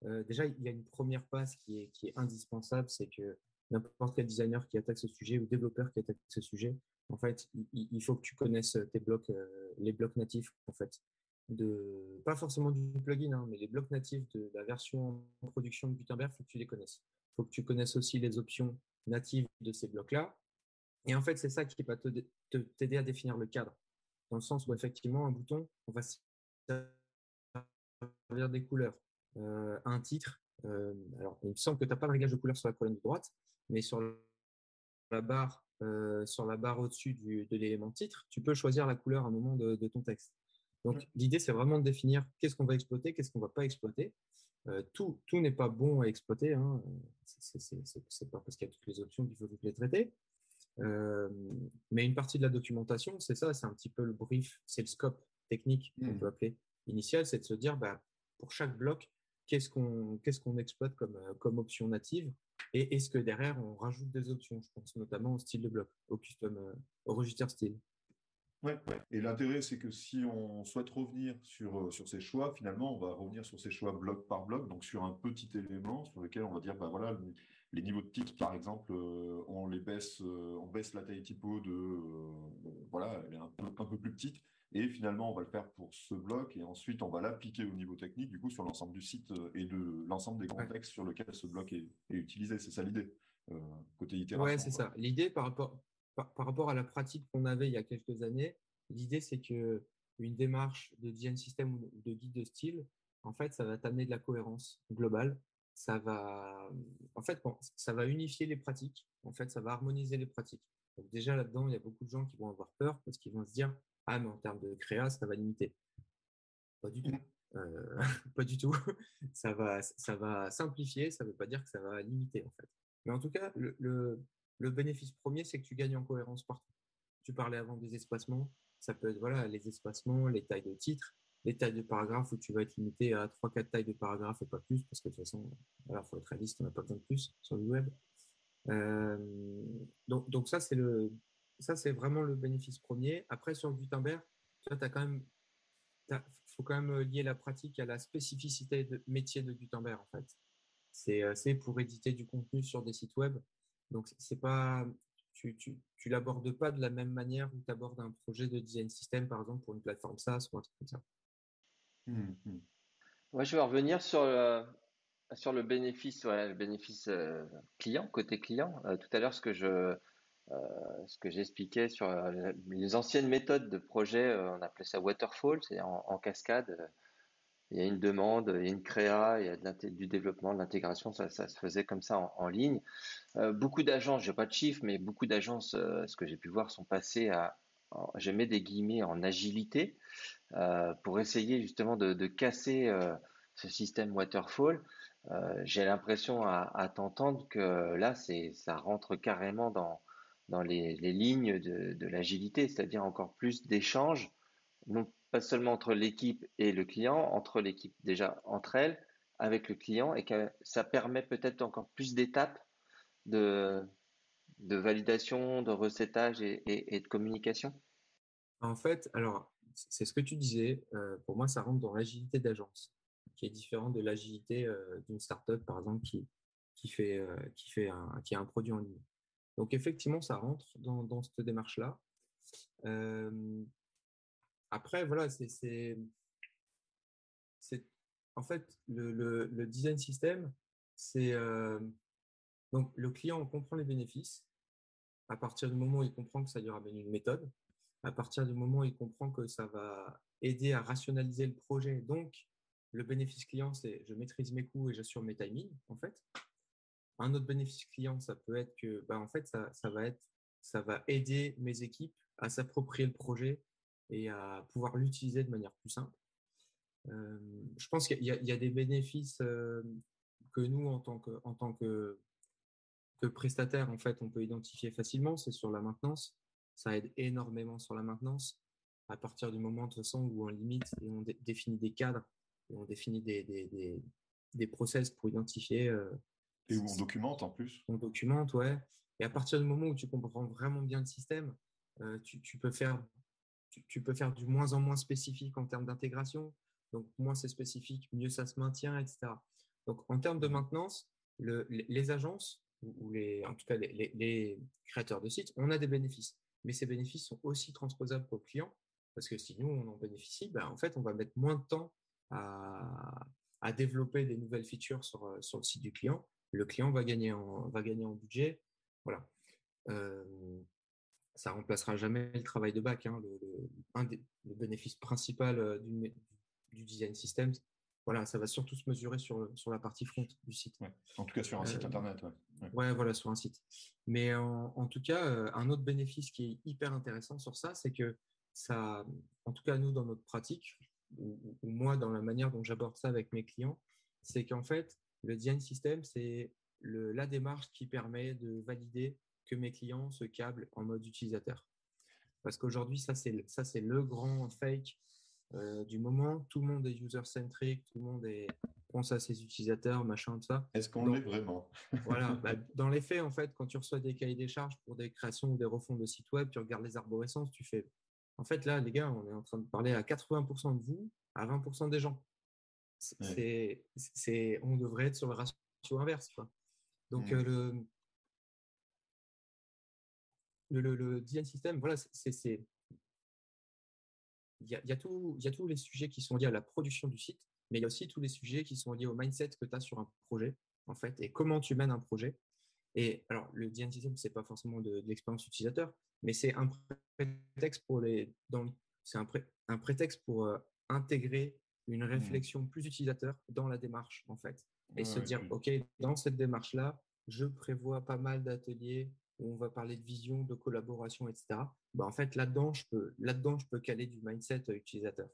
euh, déjà, il y a une première passe qui est, qui est indispensable, c'est que n'importe quel designer qui attaque ce sujet ou développeur qui attaque ce sujet, en fait, il- faut que tu connaisses tes blocs, euh, les blocs natifs, en fait. De, pas forcément du plugin, hein, mais les blocs natifs de la version en production de Gutenberg, il faut que tu les connaisses. Il faut que tu connaisses aussi les options natives de ces blocs-là. Et en fait, c'est ça qui va te dé- te- t'aider à définir le cadre dans le sens où effectivement un bouton, on va se servir des couleurs. Euh, un titre, euh, alors il me semble que tu n'as pas de réglage de couleur sur la colonne de droite, mais sur la barre, euh, sur la barre au-dessus de l'élément titre, tu peux choisir la couleur à un moment de, de ton texte. Donc Ouais. l'idée, c'est vraiment de définir qu'est-ce qu'on va exploiter, qu'est-ce qu'on va pas exploiter. Euh, tout tout n'est pas bon à exploiter, hein. c'est pas parce qu'il y a toutes les options qu'il faut toutes les traiter. Euh, mais une partie de la documentation, c'est ça, c'est un petit peu le brief, c'est le scope technique qu'on Mhm. peut appeler initial, c'est de se dire, bah, pour chaque bloc, qu'est-ce qu'on qu'est-ce qu'on exploite comme, comme option native et est-ce que derrière, on rajoute des options Je pense notamment au style de bloc, au custom, euh, au register style? Ouais. Et l'intérêt, c'est que si on souhaite revenir sur, euh, sur ces choix, finalement, on va revenir sur ces choix bloc par bloc, donc sur un petit élément sur lequel on va dire, bah voilà, le- les niveaux de titres, par exemple, euh, on les baisse, on baisse la taille typo de, voilà, elle est un peu, un peu plus petite, et finalement, on va le faire pour ce bloc, et ensuite, on va l'appliquer au niveau technique, du coup, sur l'ensemble du site euh, et de l'ensemble des contextes sur lesquels ce bloc est, est utilisé. C'est ça l'idée, euh, côté itération. Ouais, c'est ça. L'idée par rapport, par, par rapport à la pratique qu'on avait il y a quelques années, l'idée c'est que une démarche de design system ou de guide de style, en fait, ça va t'amener de la cohérence globale. Ça va, en fait, bon, ça va unifier les pratiques. En fait, ça va harmoniser les pratiques. Donc déjà là-dedans, il y a beaucoup de gens qui vont avoir peur parce qu'ils vont se dire, ah, mais en termes de créa, ça va limiter. Pas du tout. Euh, pas du tout. Ça va, ça va simplifier, ça ne veut pas dire que ça va limiter en fait. Mais en tout cas, le, le, le bénéfice premier, c'est que tu gagnes en cohérence partout. Tu parlais avant des espacements, ça peut être voilà, les espacements, les tailles de titres, les tailles de paragraphes où tu vas être limité à 3-4 tailles de paragraphes et pas plus, parce que de toute façon, il faut être réaliste, on n'a pas besoin de plus sur le web. Euh, donc, donc ça, c'est le, ça, c'est vraiment le bénéfice premier. Après, sur Gutenberg, tu as quand même il faut quand même lier la pratique à la spécificité de métier de Gutenberg en fait. C'est euh, pour éditer du contenu sur des sites web. Donc c'est pas tu, tu, tu l'abordes pas de la même manière où tu abordes un projet de design system par exemple pour une plateforme SaaS ou un truc comme ça. Hum, hum. Ouais, je vais revenir sur le, sur le bénéfice, ouais, le bénéfice euh, client, côté client. Euh, tout à l'heure, ce que je, euh, ce que j'expliquais sur euh, les anciennes méthodes de projet, euh, on appelait ça waterfall, c'est en, cascade. euh, il y a une demande, il y a une créa, il y a du développement, de l'intégration, ça, se faisait comme ça en, ligne. Euh, beaucoup d'agences, j'ai pas de chiffres, mais beaucoup d'agences, euh, ce que j'ai pu voir, sont passées à, je mets des guillemets, en agilité, euh, pour essayer justement de, casser euh, ce système waterfall. Euh, j'ai l'impression à, t'entendre que là, ça rentre carrément dans, dans les, lignes de, l'agilité, c'est-à-dire encore plus d'échanges, non pas seulement entre l'équipe et le client, entre l'équipe déjà entre elles, avec le client, et que ça permet peut-être encore plus d'étapes de, validation, de recettage et, et- et de communication. En fait, alors c'est ce que tu disais. euh, pour moi, ça rentre dans l'agilité d'agence. qui est différent de l'agilité euh, d'une startup, par exemple, qui, qui, fait, euh, qui, fait un, qui a un produit en ligne. Donc, effectivement, ça rentre dans, cette démarche-là. Euh, après, voilà, c'est. En fait, le design system, c'est. euh, donc, le client comprend les bénéfices. À partir du moment où il comprend que ça lui ramène une méthode, à partir du moment où il comprend que ça va aider à rationaliser le projet, donc le bénéfice client, c'est je maîtrise mes coûts et j'assure mes timings, en fait. Un autre bénéfice client, ça peut être que, bah, en fait, ça, va aider mes équipes à s'approprier le projet et à pouvoir l'utiliser de manière plus simple. Euh, je pense qu'il y, a- des bénéfices euh, que nous, en tant que, en prestataire, en fait, on peut identifier facilement. C'est sur la maintenance. Ça aide énormément sur la maintenance. À partir du moment, de façon, où on limite et on dé- définit des cadres et on définit des, des process pour identifier euh, Et où on documente en plus. on documente, ouais. Et à partir du moment où tu comprends vraiment bien le système, euh, tu, tu peux faire, tu, tu peux faire du moins en moins spécifique en termes d'intégration. Donc, moins c'est spécifique, mieux ça se maintient, etc. Donc, en termes de maintenance, le- les, les agences, ou, les, en tout cas les, les- les créateurs de sites, on a des bénéfices. Mais ces bénéfices sont aussi transposables pour le client. Parce que si nous, on en bénéficie, ben, en fait, on va mettre moins de temps à, à développer des nouvelles features sur, euh, sur le site du client. Le client va gagner en, va gagner en budget. Voilà. Euh, ça remplacera jamais le travail de bac. hein. Le, le- un des, le bénéfice principal euh, du, design system, voilà, ça va surtout se mesurer sur, le- sur la partie front du site. Ouais. En tout cas sur un site Euh, internet. ouais. Ouais. Ouais, voilà, sur un site. Mais en, en tout cas, euh, un autre bénéfice qui est hyper intéressant sur ça, c'est que ça, en tout cas, nous, dans notre pratique, ou moi, dans la manière dont j'aborde ça avec mes clients, c'est qu'en fait, le design system, c'est la démarche qui permet de valider que mes clients se câblent en mode utilisateur. Parce qu'aujourd'hui, ça, c'est le- grand fake euh, du moment. Tout le monde est user-centric, tout le monde est, pense à ses utilisateurs, machin, tout ça. Est-ce qu'on l'est vraiment? Voilà, bah, dans les faits, en fait, quand tu reçois des cahiers des charges pour des créations ou des refonds de sites web, tu regardes les arborescences, tu fais. En fait, là, les gars, on est en train de parler à 80% de vous, à 20% des gens. C'est, Ouais. on devrait être sur le ratio inverse. Quoi. Donc, euh, le, le, design system, voilà, c'est. Il y a, il y, a y a tous les sujets qui sont liés à la production du site, mais il y a aussi tous les sujets qui sont liés au mindset que tu as sur un projet, en fait, et comment tu mènes un projet. Et alors, le design system, c'est pas forcément de, de l'expérience utilisateur, mais c'est un prétexte pour les, dans c'est un, pré- un prétexte pour euh, intégrer une réflexion plus utilisateur dans la démarche, en fait, et Ouais, se dire, ok, dans cette démarche-là, je prévois pas mal d'ateliers où on va parler de vision, de collaboration, etc. Bah, en fait, là-dedans, je peux, là-dedans, je peux caler du mindset euh, utilisateur.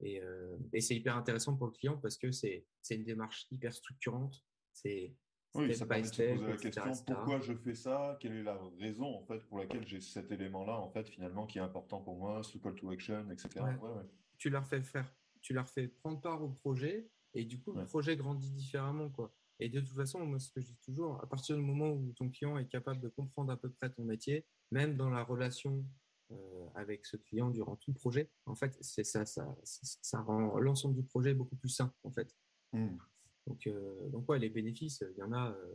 Et, euh, et c'est hyper intéressant pour le client parce que c'est, c'est une démarche hyper structurante. C'est Oui, step ça by permet de se step, poser la etc., question etc. pourquoi je fais ça? Quelle est la raison en fait pour laquelle j'ai cet élément-là en fait finalement qui est important pour moi, ce call to action, etc. Ouais. tu leur fais faire, tu leur fais prendre part au projet et du coup le projet grandit différemment quoi. Et de toute façon, moi ce que je dis toujours, à partir du moment où ton client est capable de comprendre à peu près ton métier, même dans la relation euh, avec ce client durant tout le projet, en fait c'est ça, ça, rend l'ensemble du projet beaucoup plus sain en fait. Hmm. Donc, euh, donc ouais, les bénéfices, il y en a. euh.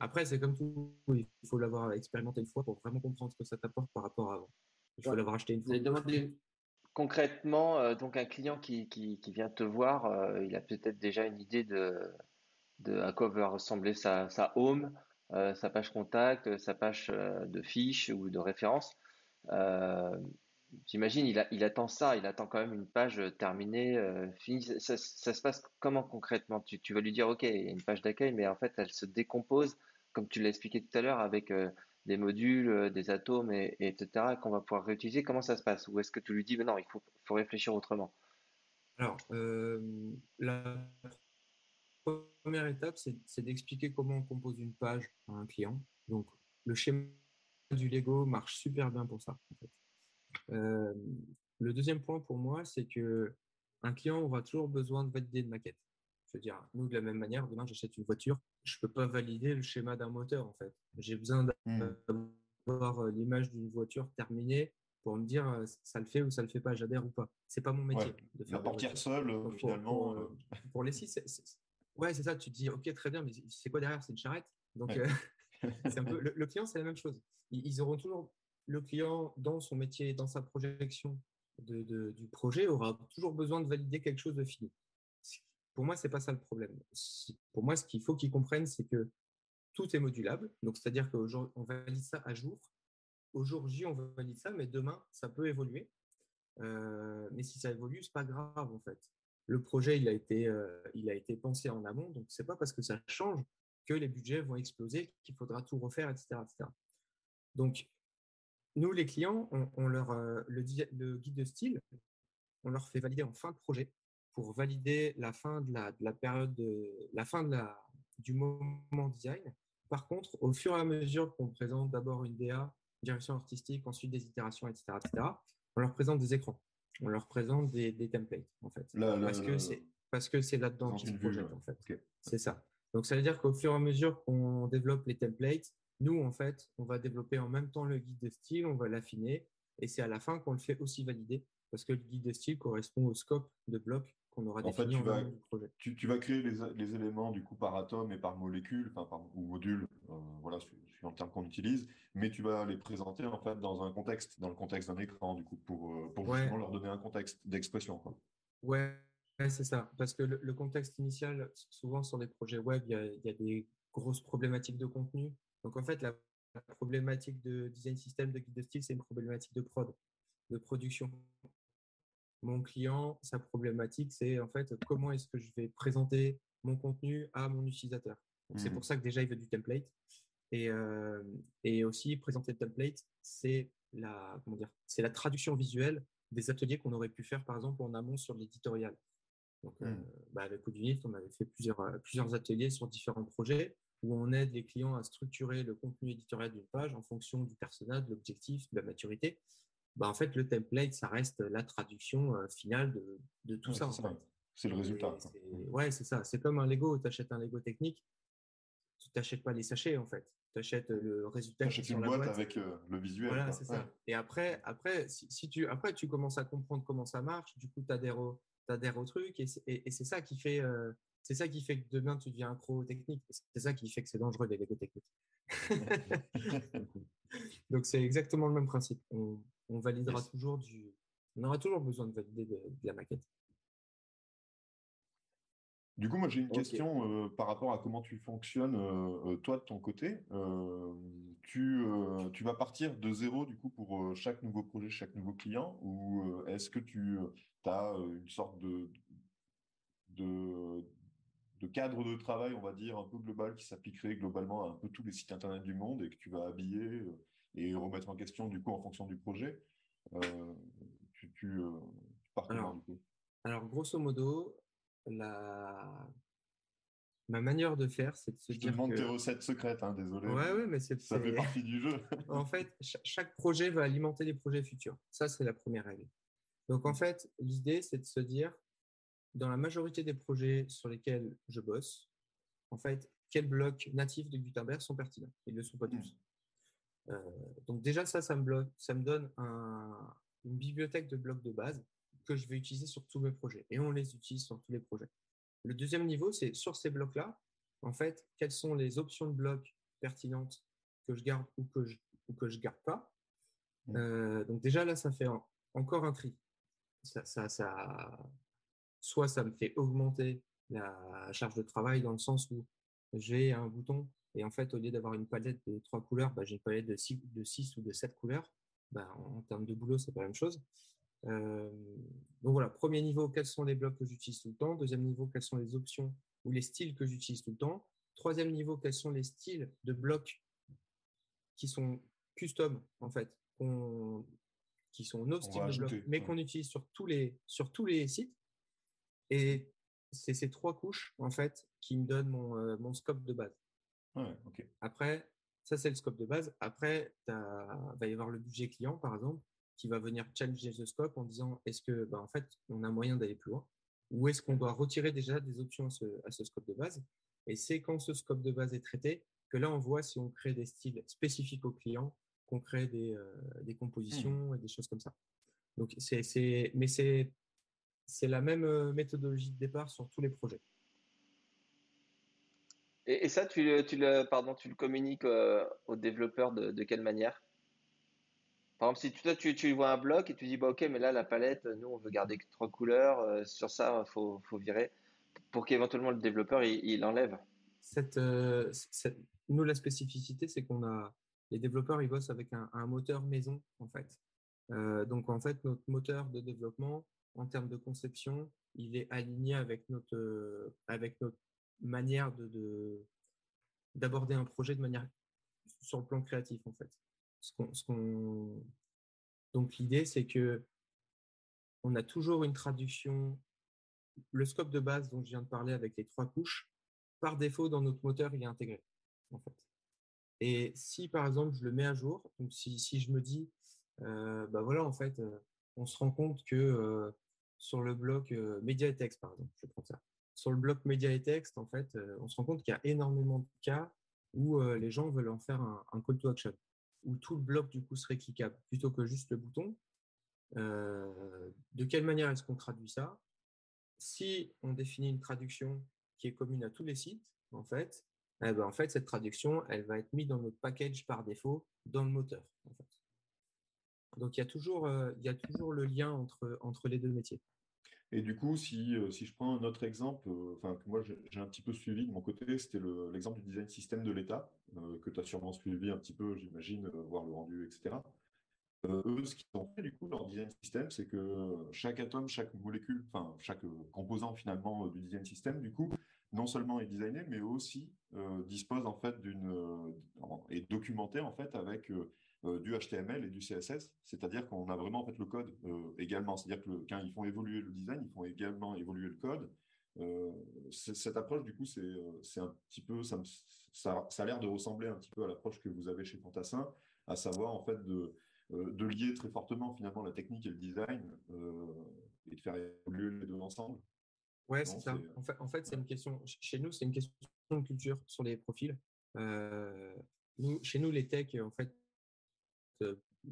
Après, c'est comme tout, il faut l'avoir expérimenté une fois pour vraiment comprendre ce que ça t'apporte par rapport à avant. Il faut Ouais. l'avoir acheté une Vous fois. avez demandé concrètement, euh, donc un client qui, vient te voir, euh, il a peut-être déjà une idée de, à quoi va ressembler sa, home, euh, sa page contact, sa page de fiche ou de référence. J'imagine il, attend ça, il attend quand même une page terminée, finie. Ça, se passe comment concrètement? Tu, tu vas lui dire, OK, il y a une page d'accueil, mais en fait, elle se décompose, comme tu l'as expliqué tout à l'heure, avec des modules, euh, des atomes, et, et etc., qu'on va pouvoir réutiliser. Comment ça se passe? Ou est-ce que tu lui dis, mais non, il faut, réfléchir autrement? Alors, euh, la première étape, c'est d'expliquer comment on compose une page à un client. Donc, le schéma du Lego marche super bien pour ça. Euh, le deuxième point pour moi, c'est que un client aura toujours besoin de valider une maquette. Je veux dire, nous, de la même manière, demain, j'achète une voiture, je ne peux pas valider le schéma d'un moteur, en fait. J'ai besoin Hmm. d'avoir euh, l'image d'une voiture terminée pour me dire euh, ça le fait ou ça le fait pas, j'adhère ou pas. C'est pas mon métier Ouais, de faire voitures. seule, euh, finalement. pour, euh, pour les sites, c'est- c'est- ouais, c'est ça. Tu te dis, ok, très bien, mais c'est quoi derrière C'est une charrette. Donc, Ouais. euh, c'est un peu, le, le client, c'est la même chose. Ils, ils auront toujours le client dans son métier, dans sa projection de, de- du projet, aura toujours besoin de valider quelque chose de fini. Pour moi, c'est pas ça le problème. Pour moi, ce qu'il faut qu'ils comprennent, c'est que tout est modulable. Donc, c'est-à-dire qu'on valide ça à jour. Au jour J, on valide ça, mais demain, ça peut évoluer. Euh, mais si ça évolue, c'est pas grave en fait. Le projet, il a été, euh, il a été pensé en amont, donc c'est pas parce que ça change que les budgets vont exploser, qu'il faudra tout refaire, etc., etc. Donc, nous, les clients, on, leur, euh, le, le guide de style, on leur fait valider en fin de projet pour valider la fin de la, de la période, de, la fin de la, du moment design. Par contre, au fur et à mesure qu'on présente d'abord une DA, direction artistique, ensuite des itérations, etc., etc., on leur présente des écrans, on leur présente des, des templates, en fait. là, là, Parce que c'est parce que c'est là-dedans qu'ils une projettent, en fait. C'est ça. Donc, ça veut dire qu'au fur et à mesure qu'on développe les templates, nous, en fait, on va développer en même temps le guide de style, on va l'affiner, et c'est à la fin qu'on le fait aussi valider, parce que le guide de style correspond au scope de bloc qu'on aura En fait, tu en vas- projet. tu, tu vas créer les, les éléments du coup par atome et par molécule, enfin par ou module, euh, voilà, su- suivant le terme qu'on utilise, mais tu vas les présenter en fait dans un contexte, dans le contexte d'un écran du coup pour, euh, pour Ouais. justement leur donner un contexte d'expression. Ouais, ouais, c'est ça. Parce que le, le contexte initial, souvent sur des projets web, il y a, il y a des grosses problématiques de contenu. Donc en fait, la, la problématique de design system, de guide de style, c'est une problématique de prod, de production. Mon client, sa problématique, c'est en fait comment est-ce que je vais présenter mon contenu à mon utilisateur. C'est Mhm. pour ça que déjà, il veut du template. Et, euh, et aussi, présenter le template, c'est la, comment dire, c'est la traduction visuelle des ateliers qu'on aurait pu faire, par exemple, en amont sur l'éditorial. Donc, euh, Mhm. bah, avec on avait fait plusieurs, euh, plusieurs ateliers sur différents projets où on aide les clients à structurer le contenu éditorial d'une page en fonction du personnage, de l'objectif, de la maturité. Bah, en fait, le template, ça reste la traduction euh, finale de, de tout Ouais, ça. c'est le résultat. Ouais, c'est ça. C'est comme un Lego. Tu achètes un Lego technique, tu t'achètes pas les sachets en fait. Tu achètes le résultat T'achètes sur une boîte, boîte. avec euh, le visuel. Voilà, c'est ça. Et après, après, si, si tu, après, tu commences à comprendre comment ça marche, du coup, tu adhères au, t'adhères au truc, et c'est et- et c'est ça qui fait, euh, c'est ça qui fait que demain, tu deviens un pro technique. C'est ça qui fait que c'est dangereux les Lego techniques. Donc, c'est exactement le même principe. On, on validera Yes. toujours du, on aura toujours besoin de valider de, de la maquette. Du coup, moi j'ai une question euh, par rapport à comment tu fonctionnes euh, euh, toi de ton côté. Euh, tu, tu vas partir de zéro du coup pour chaque nouveau projet, chaque nouveau client, ou est-ce que tu as une sorte de, de, de cadre de travail, on va dire, un peu global qui s'appliquerait globalement à un peu tous les sites internet du monde et que tu vas habiller et remettre en question du coup en fonction du projet. Euh, tu, tu, euh, tu pars Alors, du coup? Alors, grosso modo, la... ma manière de faire, c'est de se Je te dire demande que... tes recettes secrètes, hein, désolé. Ouais, ouais, mais c'est, Ça fait partie du jeu. en fait, cha- chaque projet va alimenter les projets futurs. Ça, c'est la première règle. Donc, en fait, l'idée, c'est de se dire, dans la majorité des projets sur lesquels je bosse, en fait, quels blocs natifs de Gutenberg sont pertinents Ils ne le sont pas tous. Euh, donc, déjà, ça, ça me, bloque, ça me donne un- une bibliothèque de blocs de base que je vais utiliser sur tous mes projets. Et on les utilise sur tous les projets. Le deuxième niveau, c'est sur ces blocs-là, en fait, quelles sont les options de blocs pertinentes que je garde ou que je ou que je garde pas. Mm. Euh, donc déjà là, ça fait en- encore un tri. Ça, ça, ça- soit ça me fait augmenter la charge de travail dans le sens où j'ai un bouton et en fait, au lieu d'avoir une palette de trois couleurs, bah, j'ai une palette de six, de six ou de sept couleurs. Bah, en, en termes de boulot, c'est pas la même chose. Euh, donc voilà, premier niveau, quels sont les blocs que j'utilise tout le temps? Deuxième niveau, quelles sont les options ou les styles que j'utilise tout le temps? Troisième niveau, quels sont les styles de blocs qui sont custom, en fait, qui sont nos styles de blocs, mais ouais. qu'on utilise sur tous, les, sur tous les sites. Et c'est ces trois couches, en fait, qui me donnent mon, euh, mon scope de base. Ouais. Après, ça, c'est le scope de base. Après, il va y avoir le budget client, par exemple, qui va venir challenger ce scope en disant est-ce que, bah, en fait, on a moyen d'aller plus loin Ou est-ce qu'on doit retirer déjà des options à ce, à ce scope de base? Et c'est quand ce scope de base est traité que là, on voit si on crée des styles spécifiques au client, qu'on crée des, euh, des compositions et des choses comme ça. Donc, c'est, c'est, mais c'est, c'est la même euh, méthodologie de départ sur tous les projets. Et, ça, tu, le- tu le, pardon, tu le communiques euh, aux développeurs de, quelle manière? Par exemple, si tu, toi, tu, vois un bloc et tu dis, bah, ok, mais là, la palette, nous, on veut garder que trois couleurs, euh, sur ça, il faut, faut virer, pour qu'éventuellement le développeur, il, enlève. Euh, nous, la spécificité, c'est qu'on a les développeurs, ils bossent avec un, un moteur maison, en fait. Euh, donc, en fait, notre moteur de développement, en termes de conception, il est aligné avec notre, avec notre manière de, de- d'aborder un projet de manière sur le plan créatif, en fait. Ce Donc, l'idée, c'est que on a toujours une traduction, le scope de base dont je viens de parler avec les trois couches, par défaut, dans notre moteur, il est intégré, en fait. Et si, par exemple, je le mets à jour, si, si je me dis, euh, bah voilà, en fait, euh, on se rend compte que euh, sur le bloc média et texte, par exemple, je prends ça. Sur le bloc média et texte, en fait, euh, on se rend compte qu'il y a énormément de cas où euh, les gens veulent en faire un, call to action, où tout le bloc, du coup, serait cliquable, plutôt que juste le bouton. Euh, de quelle manière est-ce qu'on traduit ça? Si on définit une traduction qui est commune à tous les sites, en fait, eh ben, en fait, cette traduction, elle va être mise dans notre package par défaut dans le moteur. Donc, il y, a toujours, le lien entre les deux métiers. Et du coup, si, euh, si je prends un autre exemple, euh, enfin, que moi j'ai un petit peu suivi de mon côté, c'était le- l'exemple du design système de l'État, euh, que tu as sûrement suivi un petit peu, j'imagine, voir le rendu, etc. Eux, ce qu'ils ont fait, du coup, leur design système, c'est que chaque atome, chaque molécule, enfin, chaque composant finalement du design système, du coup, non seulement est designé, mais aussi dispose en fait d'une est documenté en fait avec euh, du HTML et du CSS, c'est-à-dire qu'on a vraiment en fait le code euh, également, c'est-à-dire que le- quand ils font évoluer le design, ils font également évoluer le code. Euh, cette approche, du coup, c'est c'est un petit peu, ça, me- ça, ça a l'air de ressembler un petit peu à l'approche que vous avez chez Fantassin, à savoir en fait de, de lier très fortement finalement la technique et le design et de faire évoluer les deux ensemble. Ouais, c'est ça. En fait, en fait c'est une question. ch- Chez nous, c'est une question de culture sur les profils. Euh, nous, chez nous, les techs, en fait,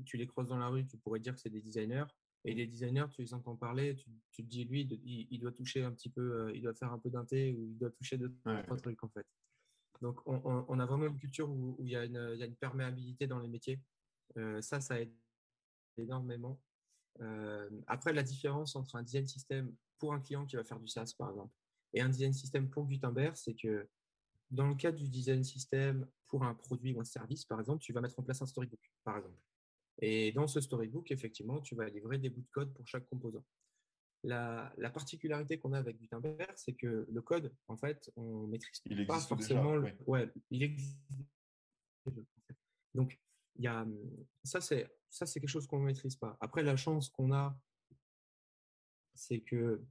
tu les croises dans la rue, tu pourrais dire que c'est des designers. Et les designers, tu les entends parler, tu, tu te dis, lui, il, il doit toucher un petit peu, euh, il doit faire un peu d'inté ou il doit toucher deux, Ouais. trois trucs, en fait. Donc, on, on- on a vraiment une culture où, où il, y a une, il y a une perméabilité dans les métiers. Euh, ça, ça aide énormément. Euh, après, la différence entre un design system pour un client qui va faire du SaaS, par exemple, et un design system pour Gutenberg, c'est que dans le cas du design system pour un produit ou un service, par exemple, tu vas mettre en place un storybook, par exemple. Et dans ce storybook, effectivement, tu vas livrer des bouts de code pour chaque composant. La, la particularité qu'on a avec Gutenberg, c'est que le code, en fait, on maîtrise Il pas forcément. déjà, le- oui. Ouais, il existe. Donc, il y a, ça, c'est ça, c'est quelque chose qu'on ne maîtrise pas. Après, la chance qu'on a, c'est que,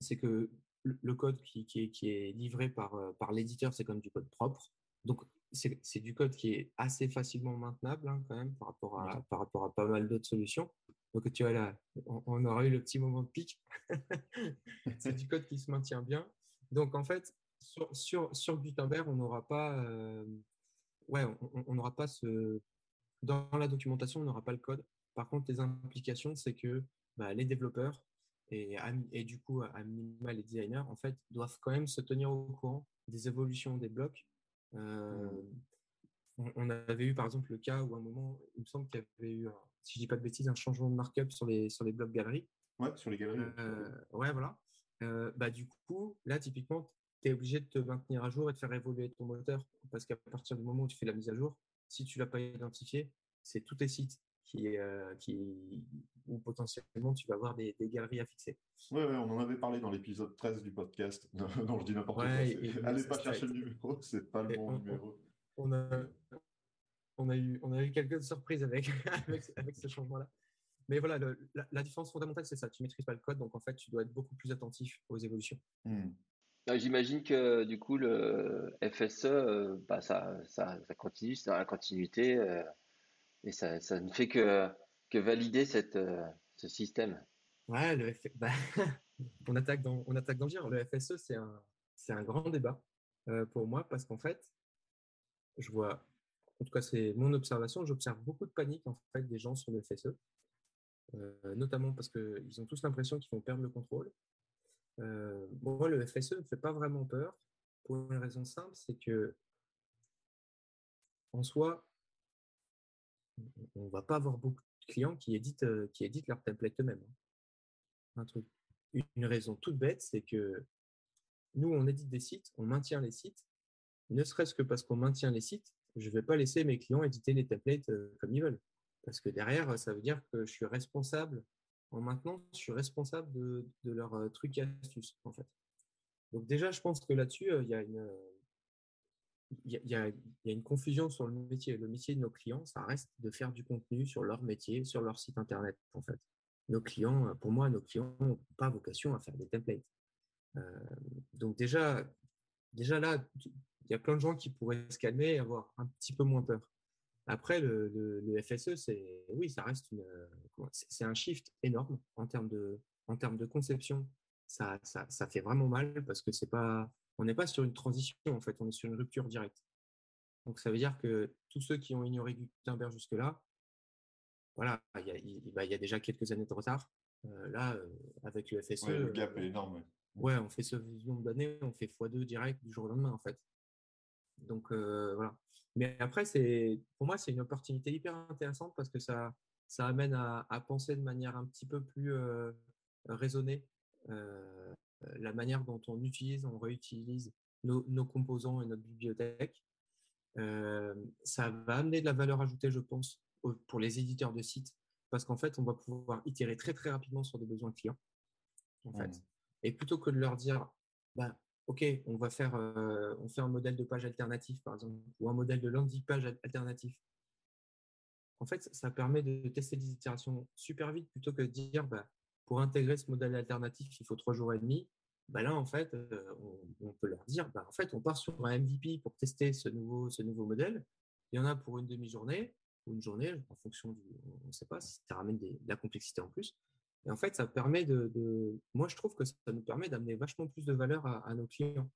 c'est que le code qui, qui est, qui est livré par, euh, par l'éditeur, c'est comme du code propre. Donc, c'est du code qui est assez facilement maintenable hein, quand même par rapport à, par rapport à pas mal d'autres solutions. Donc, tu vois là, on, on aura eu le petit moment de pic. c'est du code qui se maintient bien. Donc, en fait, sur, sur, sur Gutenberg, on n'aura pas, euh, ouais, on n'aura pas ce, dans la documentation, on n'aura pas le code. Par contre, les implications, c'est que bah, les développeurs et, du coup, à minima, les designers, en fait, doivent quand même se tenir au courant des évolutions des blocs. Euh, on, on avait eu, par exemple, le cas où à un moment, il me semble qu'il y avait eu, si je dis pas de bêtises, un changement de markup sur les, sur les blocs galeries. Ouais, sur les galeries. Euh, ouais, voilà. Euh, bah, du coup, là, typiquement, tu es obligé de te maintenir à jour et de faire évoluer ton moteur parce qu'à partir du moment où tu fais la mise à jour, si tu l'as pas identifié, c'est tous tes sites qui, euh, qui, où potentiellement tu vas avoir des, des galeries à fixer. Ouais, on en avait parlé dans l'épisode 13 du podcast. Non, je dis n'importe Ouais, quoi. et- c'est- et Allez pas chercher a le numéro, c'est pas le Et bon on- numéro. On a, on a, eu, on a eu quelques surprises avec, avec, avec ce changement-là. Mais voilà, le- la, la différence fondamentale, c'est ça. Tu maîtrises pas le code, donc en fait, tu dois être beaucoup plus attentif aux évolutions. Hmm. Ah, J'imagine que du coup le FSE, euh, bah, ça, ça, ça continue, c'est dans la continuité euh, et ça, ça ne fait que, que valider cette, euh, ce système. Ouais, le bah, on attaque dans, on attaque dans le. Le FSE, c'est un, grand débat euh, pour moi parce qu'en fait, je vois en tout cas c'est mon observation, j'observe beaucoup de panique en fait des gens sur le FSE, euh, notamment parce qu'ils ont tous l'impression qu'ils vont perdre le contrôle. Moi, le FSE ne fait pas vraiment peur pour une raison simple, c'est que en soi, on ne va pas avoir beaucoup de clients qui éditent, euh, qui éditent leur template eux-mêmes. hein. Un truc, une raison toute bête, c'est que nous, on édite des sites, on maintient les sites, ne serait-ce que parce qu'on maintient les sites, je ne vais pas laisser mes clients éditer les templates euh, comme ils veulent. Parce que derrière, ça veut dire que je suis responsable, en maintenant, je suis responsable de, leurs euh, trucs et astuces, en. Donc déjà, je pense que là-dessus, il y a une... il y, a, une confusion sur le métier. Le métier de nos clients, ça reste de faire du contenu sur leur métier, sur leur site internet, en fait. Nos clients, euh, pour moi, nos clients n'ont pas vocation à faire des templates. Euh, donc déjà, déjà là, il y a plein de gens qui pourraient se calmer et avoir un petit peu moins peur. Après, le, FSE, c'est oui, ça reste c'est un shift énorme en termes de, en termes de conception. Ça, ça, ça fait vraiment mal parce que c'est pas, on n'est pas sur une transition en fait, on est sur une rupture directe. Donc ça veut dire que tous ceux qui ont ignoré Gutenberg jusque-là, voilà, il y a, il- bah, il y a déjà quelques années de retard. Euh, là, euh, avec le FSE, Ouais, le euh, gap est énorme. ouais. Ouais, on fait ce nombre d'années, on fait x2 direct du jour au lendemain, en fait. Donc, euh, voilà. Mais après, c'est, pour moi, c'est une opportunité hyper intéressante parce que ça, ça amène à, à penser de manière un petit peu plus raisonnée la manière dont on utilise, on réutilise nos, nos composants et notre bibliothèque. Euh, ça va amener de la valeur ajoutée, je pense, pour les éditeurs de sites parce qu'en fait, on va pouvoir itérer très, très rapidement sur des besoins clients. En fait. Mhm. Et plutôt que de leur dire, bah, OK, on va faire, euh, on fait un modèle de page alternatif, par exemple, ou un modèle de landing page al- alternatif. En fait, ça permet de tester des itérations super vite plutôt que de dire, bah, pour intégrer ce modèle alternatif, il faut trois jours et demi. Bah là, en fait, euh, on, on peut leur dire, bah, en fait, on part sur un MVP pour tester ce nouveau, ce nouveau modèle. Il y en a pour une demi-journée ou une journée, en fonction du, on ne sait pas si ça ramène des- de la complexité en plus. Et en fait, ça permet de, de- moi, je trouve que ça nous permet d'amener vachement plus de valeur à, à nos clients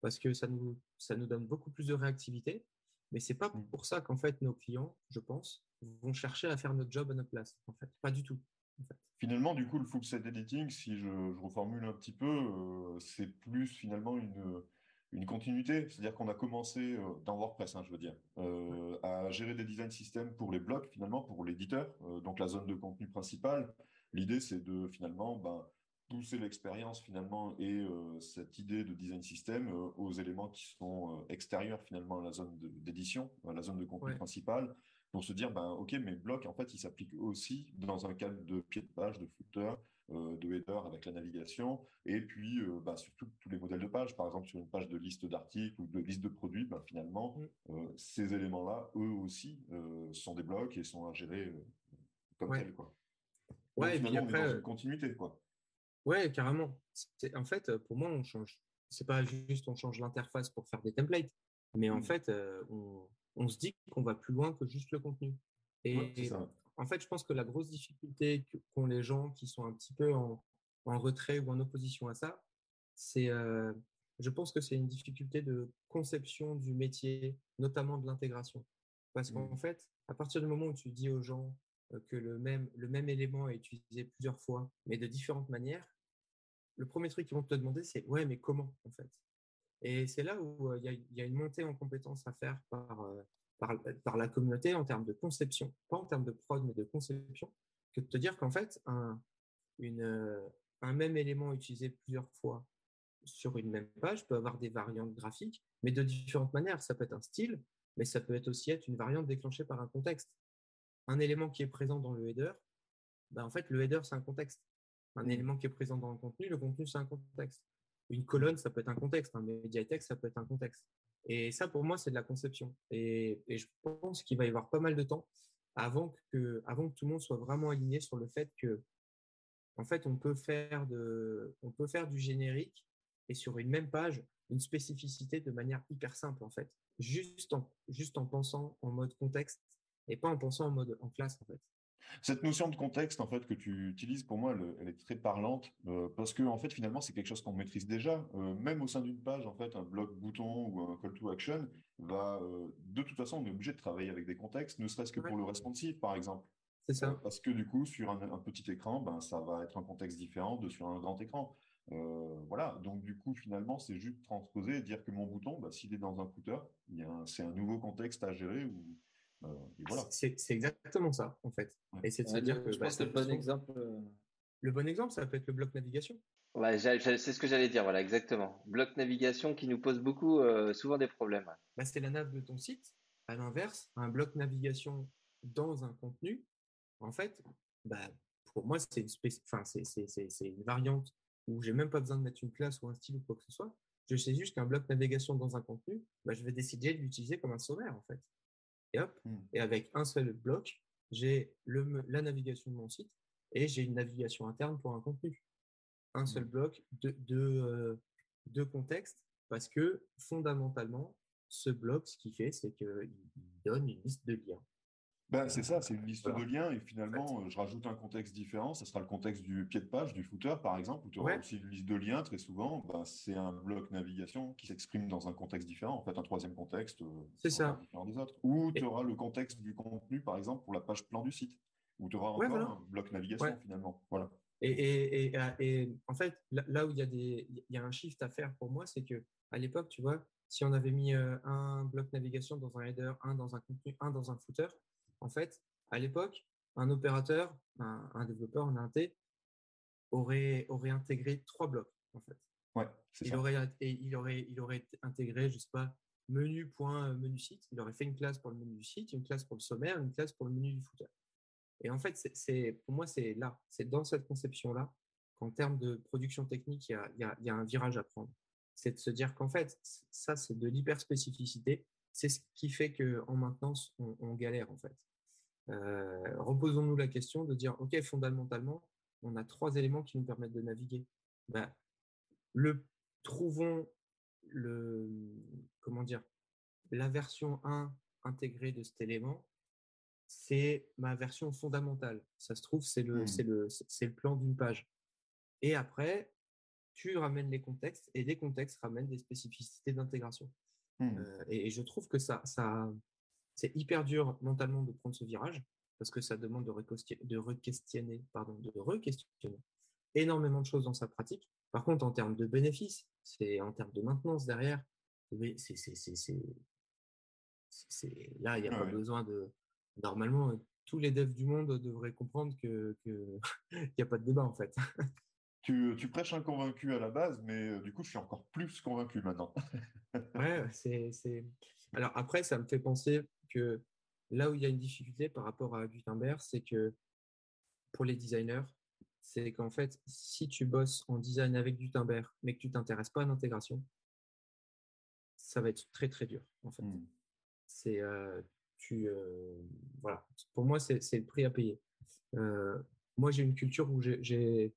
parce que ça nous, ça nous donne beaucoup plus de réactivité. Mais c'est pas Mm. pour ça qu'en fait, nos clients, je pense, vont chercher à faire notre job à notre place. En fait, pas du tout. En fait. Finalement, du coup, le full set editing, si je, je reformule un petit peu, euh, c'est plus finalement une, une continuité. C'est-à-dire qu'on a commencé euh, dans WordPress, hein, je veux dire, euh, à gérer des design systems pour les blocs, finalement, pour l'éditeur, donc la zone de contenu principale. L'idée, c'est de finalement ben, pousser l'expérience finalement et cette idée de design system aux éléments qui sont extérieurs finalement à la zone d'édition, à la zone de contenu Ouais. principal pour se dire, ben, OK, mes blocs, en fait, ils s'appliquent aussi dans un cadre de pied de page, de footer, euh, de header avec la navigation, et puis euh, ben, surtout tous les modèles de page, par exemple sur une page de liste d'articles ou de liste de produits, ben, finalement, Mm. euh, ces éléments-là, eux aussi, euh, sont des blocs et sont euh, comme Ouais. tels. Quoi. Ouais, Donc, et puis finalement, on est après, dans une continuité. Quoi. Ouais, carrément. En fait, pour moi, on change. C'est pas juste on change l'interface pour faire des templates, mais en Mm. fait, on, on se dit qu'on va plus loin que juste le contenu. Et Ouais, en fait, je pense que la grosse difficulté qu'ont les gens qui sont un petit peu en, en retrait ou en opposition à ça, c'est, euh, je pense que c'est une difficulté de conception du métier, notamment de l'intégration. Parce qu'en Mm. fait, à partir du moment où tu dis aux gens euh, que le même, le même élément est utilisé plusieurs fois, mais de différentes manières, le premier truc qu'ils vont te demander, c'est ouais, mais comment en fait? Et c'est là où euh, il y, a- il y a une montée en compétences à faire par, euh, par, par la communauté en termes de conception, pas en termes de prod, mais de conception, que de te dire qu'en fait, un, une, euh, un même élément utilisé plusieurs fois sur une même page peut avoir des variantes graphiques, mais de différentes manières. Ça peut être un style, mais ça peut être aussi être une variante déclenchée par un contexte. Un élément qui est présent dans le header, ben en fait, le header, c'est un contexte. Un élément qui est présent dans le contenu, le contenu, c'est un contexte. Une colonne, ça peut être un contexte. Un media text, ça peut être un contexte. Et ça, pour moi, c'est de la conception. Et, je pense qu'il va y avoir pas mal de temps avant que, tout le monde soit vraiment aligné sur le fait que, en fait, on peut faire, du générique et sur une même page, une spécificité de manière hyper simple, en fait. Juste en, juste en pensant en mode contexte et pas en pensant en mode en classe, en fait. Cette notion de contexte, en fait, que tu utilises, pour moi, elle, elle est très parlante euh, parce que, en fait, finalement, c'est quelque chose qu'on maîtrise déjà. Euh, même au sein d'une page, en fait, un bloc bouton ou un call to action va, euh, de toute façon, on est obligé de travailler avec des contextes, ne serait-ce que Ouais. pour le responsive, par exemple. C'est ça. parce que du coup, sur un, un petit écran, ben, ça va être un contexte différent de sur un grand écran. Voilà, donc du coup, finalement, c'est juste transposer et dire que mon bouton, bah, s'il est dans un footer, c'est un nouveau contexte à gérer. Ou, voilà. C'est exactement ça, en fait. Ouais. Et c'est de se Ouais, dire que je bah, pense que ça le bon exemple. euh, le bon exemple, ça peut être le bloc navigation. Ouais, c'est ce que j'allais dire, voilà, exactement. Bloc navigation qui nous pose beaucoup, euh, souvent des problèmes. ouais. Bah, c'est la nav de ton site. À l'inverse, un bloc navigation dans un contenu, en fait, bah, pour moi, c'est une, spéc- enfin, c'est, c'est- c'est- c'est une variante où j'ai même pas besoin de mettre une classe ou un style ou quoi que ce soit. Je sais juste qu'un bloc navigation dans un contenu, bah, je vais décider de l'utiliser comme un sommaire, en fait. Et hop, Hmm. et avec un seul bloc, j'ai la navigation de mon site et j'ai une navigation interne pour un contenu. Un seul bloc, deux, deux, euh, deux contextes, parce que fondamentalement, ce bloc, ce qu'il fait, c'est qu'il donne une liste de liens. Ben, c'est ça, c'est une liste Voilà. de liens et finalement, euh, je rajoute un contexte différent. Ce sera le contexte du pied de page, du footer, par exemple, où tu auras Ouais. aussi une liste de liens. Très souvent, ben, c'est un bloc navigation qui s'exprime dans un contexte différent, en fait, un troisième contexte euh, C'est ça. encore différent des autres. Ou tu auras le contexte du contenu, par exemple, pour la page plan du site, où tu auras Ouais, encore voilà. un bloc navigation, Ouais. finalement. Voilà. Et, et, et, et en fait, là, où il y, a des, il y a un shift à faire pour moi, c'est que à l'époque, tu vois, si on avait mis un bloc navigation dans un header, un dans un contenu, un dans un footer, en fait, à l'époque, un opérateur, un, un développeur en T aurait, aurait intégré trois blocs, en fait. Ouais, Il ça. aurait, et il aurait, il aurait intégré, je sais pas, menu point euh, menu site. Il aurait fait une classe pour le menu du site, une classe pour le sommaire, une classe pour le menu du footer. Et en fait, c'est- pour moi, c'est là, c'est dans cette conception-là qu'en termes de production technique, il y a, il y a- il y a un virage à prendre. C'est de se dire qu'en fait, ça, c'est de l'hyperspécificité. C'est ce qui fait qu'en maintenance, on, on galère, en fait. Euh, reposons-nous la question de dire, OK, fondamentalement, on a trois éléments qui nous permettent de naviguer. Ben, le, trouvons le, comment dire, la version 1 intégrée de cet élément, c'est ma version fondamentale. Ça se trouve, c'est le, Hmm. c'est le, c'est le plan d'une page. Et après, tu ramènes les contextes et les contextes ramènent des spécificités d'intégration. Hmm. Euh, et, et je trouve que ça, ça, c'est hyper dur mentalement de prendre ce virage parce que ça demande de, requesti- de re-questionner, pardon, de re-questionner énormément de choses dans sa pratique. Par contre, en termes de bénéfices, c'est en termes de maintenance derrière, mais c'est, c'est, c'est, c'est, là, il n'y a pas Ouais. besoin de. Normalement, tous les devs du monde devraient comprendre que qu'il n'y a pas de débat en fait. Tu, tu prêches un convaincu à la base, mais euh, du coup, je suis encore plus convaincu maintenant. Ouais, c'est, c'est... Alors après, ça me fait penser que là où il y a une difficulté par rapport à Gutenberg, c'est que pour les designers, c'est qu'en fait, si tu bosses en design avec Gutenberg, mais que tu t'intéresses pas à l'intégration, ça va être très très dur en fait. Hmm. C'est euh, tu euh, voilà. Pour moi, c'est, le prix à payer. Euh, moi, j'ai une culture où j'ai,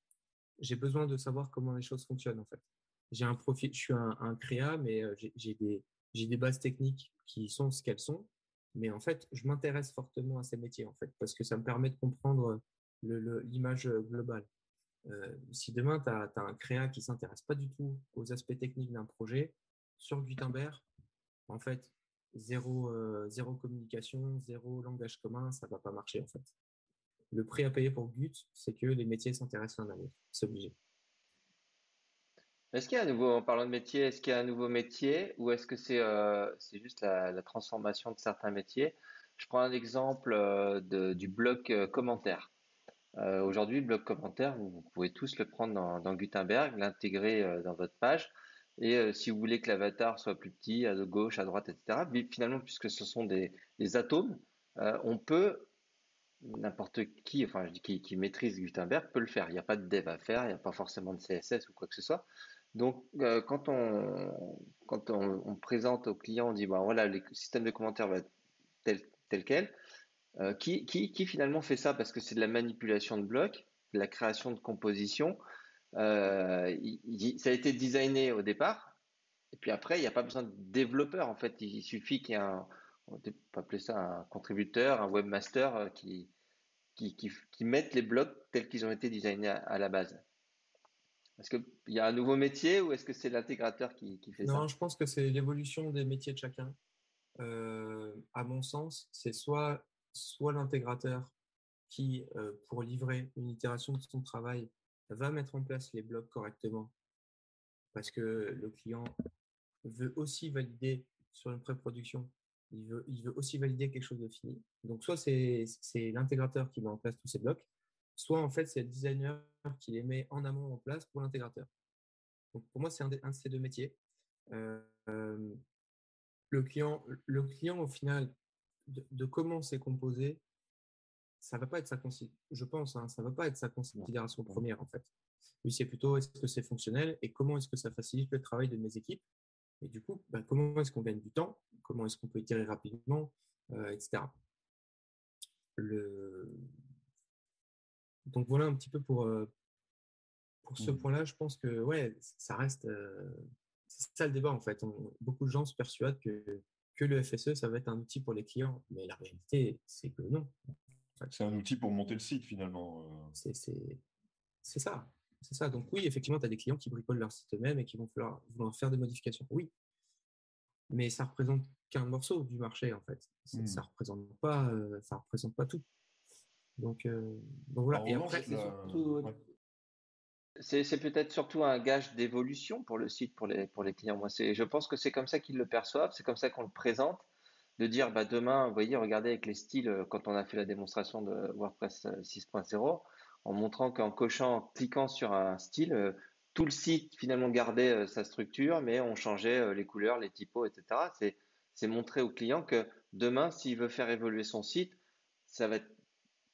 besoin de savoir comment les choses fonctionnent en fait. J'ai un profil, je suis un, un créa, mais j'ai des, j'ai des bases techniques qui sont ce qu'elles sont. Mais en fait, je m'intéresse fortement à ces métiers en fait, parce que ça me permet de comprendre l'image globale. Euh, si demain, tu as, un créa qui s'intéresse pas du tout aux aspects techniques d'un projet, sur Gutenberg, en fait, zéro, euh, zéro communication, zéro langage commun, ça va pas marcher en fait. Le prix à payer pour Gut, c'est que les métiers s'intéressent l'un à l'autre. C'est obligé. Est-ce qu'il y a un nouveau, en parlant de métier, est-ce qu'il y a un nouveau métier ou est-ce que c'est euh, juste la, transformation de certains métiers? Je prends un exemple euh, du bloc euh, commentaire. Aujourd'hui, le bloc commentaire, vous, pouvez tous le prendre dans, Gutenberg, l'intégrer dans votre page. Et si vous voulez que l'avatar soit plus petit, à gauche, à droite, etc., finalement, puisque ce sont des, atomes, on peut, n'importe qui, enfin, je dis qui maîtrise Gutenberg peut le faire. Il n'y a pas de dev à faire, il n'y a pas forcément de CSS ou quoi que ce soit. Donc, euh, quand on, présente au client, on dit, bah, voilà, le système de commentaires va être tel, tel quel. Euh, qui, finalement fait ça? Parce que c'est de la manipulation de blocs, de la création de compositions. Euh, ça a été designé au départ, et puis après, il n'y a pas besoin de développeur. En fait, il suffit qu'il y ait un, un contributeur, un webmaster qui, qui, les blocs tels qu'ils ont été designés à la base Est-ce qu'il y a un nouveau métier ou est-ce que c'est l'intégrateur qui, fait Non, ça je pense que c'est l'évolution des métiers de chacun. Euh, à mon sens, c'est soit, l'intégrateur qui, euh, pour livrer une itération de son travail, va mettre en place les blocs correctement parce que le client veut aussi valider sur une pré-production, il veut, il veut aussi valider quelque chose de fini. Donc, soit c'est l'intégrateur qui met en place tous ces blocs, soit en fait c'est le designer qui les met en amont en place pour l'intégrateur. Donc, pour moi, c'est un, de ces deux métiers. Euh, le, client, le client, au final, de, de comment c'est composé, ça va pas être sa je pense, hein, ça va pas être sa considération première en fait. Lui, c'est plutôt est-ce que c'est fonctionnel et comment est-ce que ça facilite le travail de mes équipes? Et du coup, bah, comment est-ce qu'on gagne du temps, comment est-ce qu'on peut itérer rapidement, euh, etc. Le... Donc voilà un petit peu pour, euh, pour ce Mhm. point-là. Je pense que ouais, ça reste. euh, c'est ça le débat en fait. On- beaucoup de gens se persuadent que, que le FSE, ça va être un outil pour les clients. Mais la réalité, c'est que non. C'est un outil pour monter le site finalement. euh. C'est ça. C'est ça. Donc oui, effectivement, tu as des clients qui bricolent leur site eux-mêmes et qui vont vouloir, vouloir faire des modifications. Oui. Mais ça représente qu'un morceau du marché, en fait. Ça Hmm. ça représente pas, euh, ça représente pas tout. Donc, euh, donc voilà. En Et revanche, après, la- surtout- ouais. C'est c'est peut-être surtout un gage d'évolution pour le site, pour les, pour les clients. Moi, c'est, je pense que c'est comme ça qu'ils le perçoivent, c'est comme ça qu'on le présente, de dire, bah, demain, vous voyez, regardez avec les styles, euh, quand on a fait la démonstration de WordPress euh, 6.0, en montrant qu'en cochant, en cliquant sur un style, euh, tout le site finalement gardait euh, sa structure, mais on changeait euh, les couleurs, les typos, etc. C'est, c'est montrer au client que demain, s'il veut faire évoluer son site, ça va être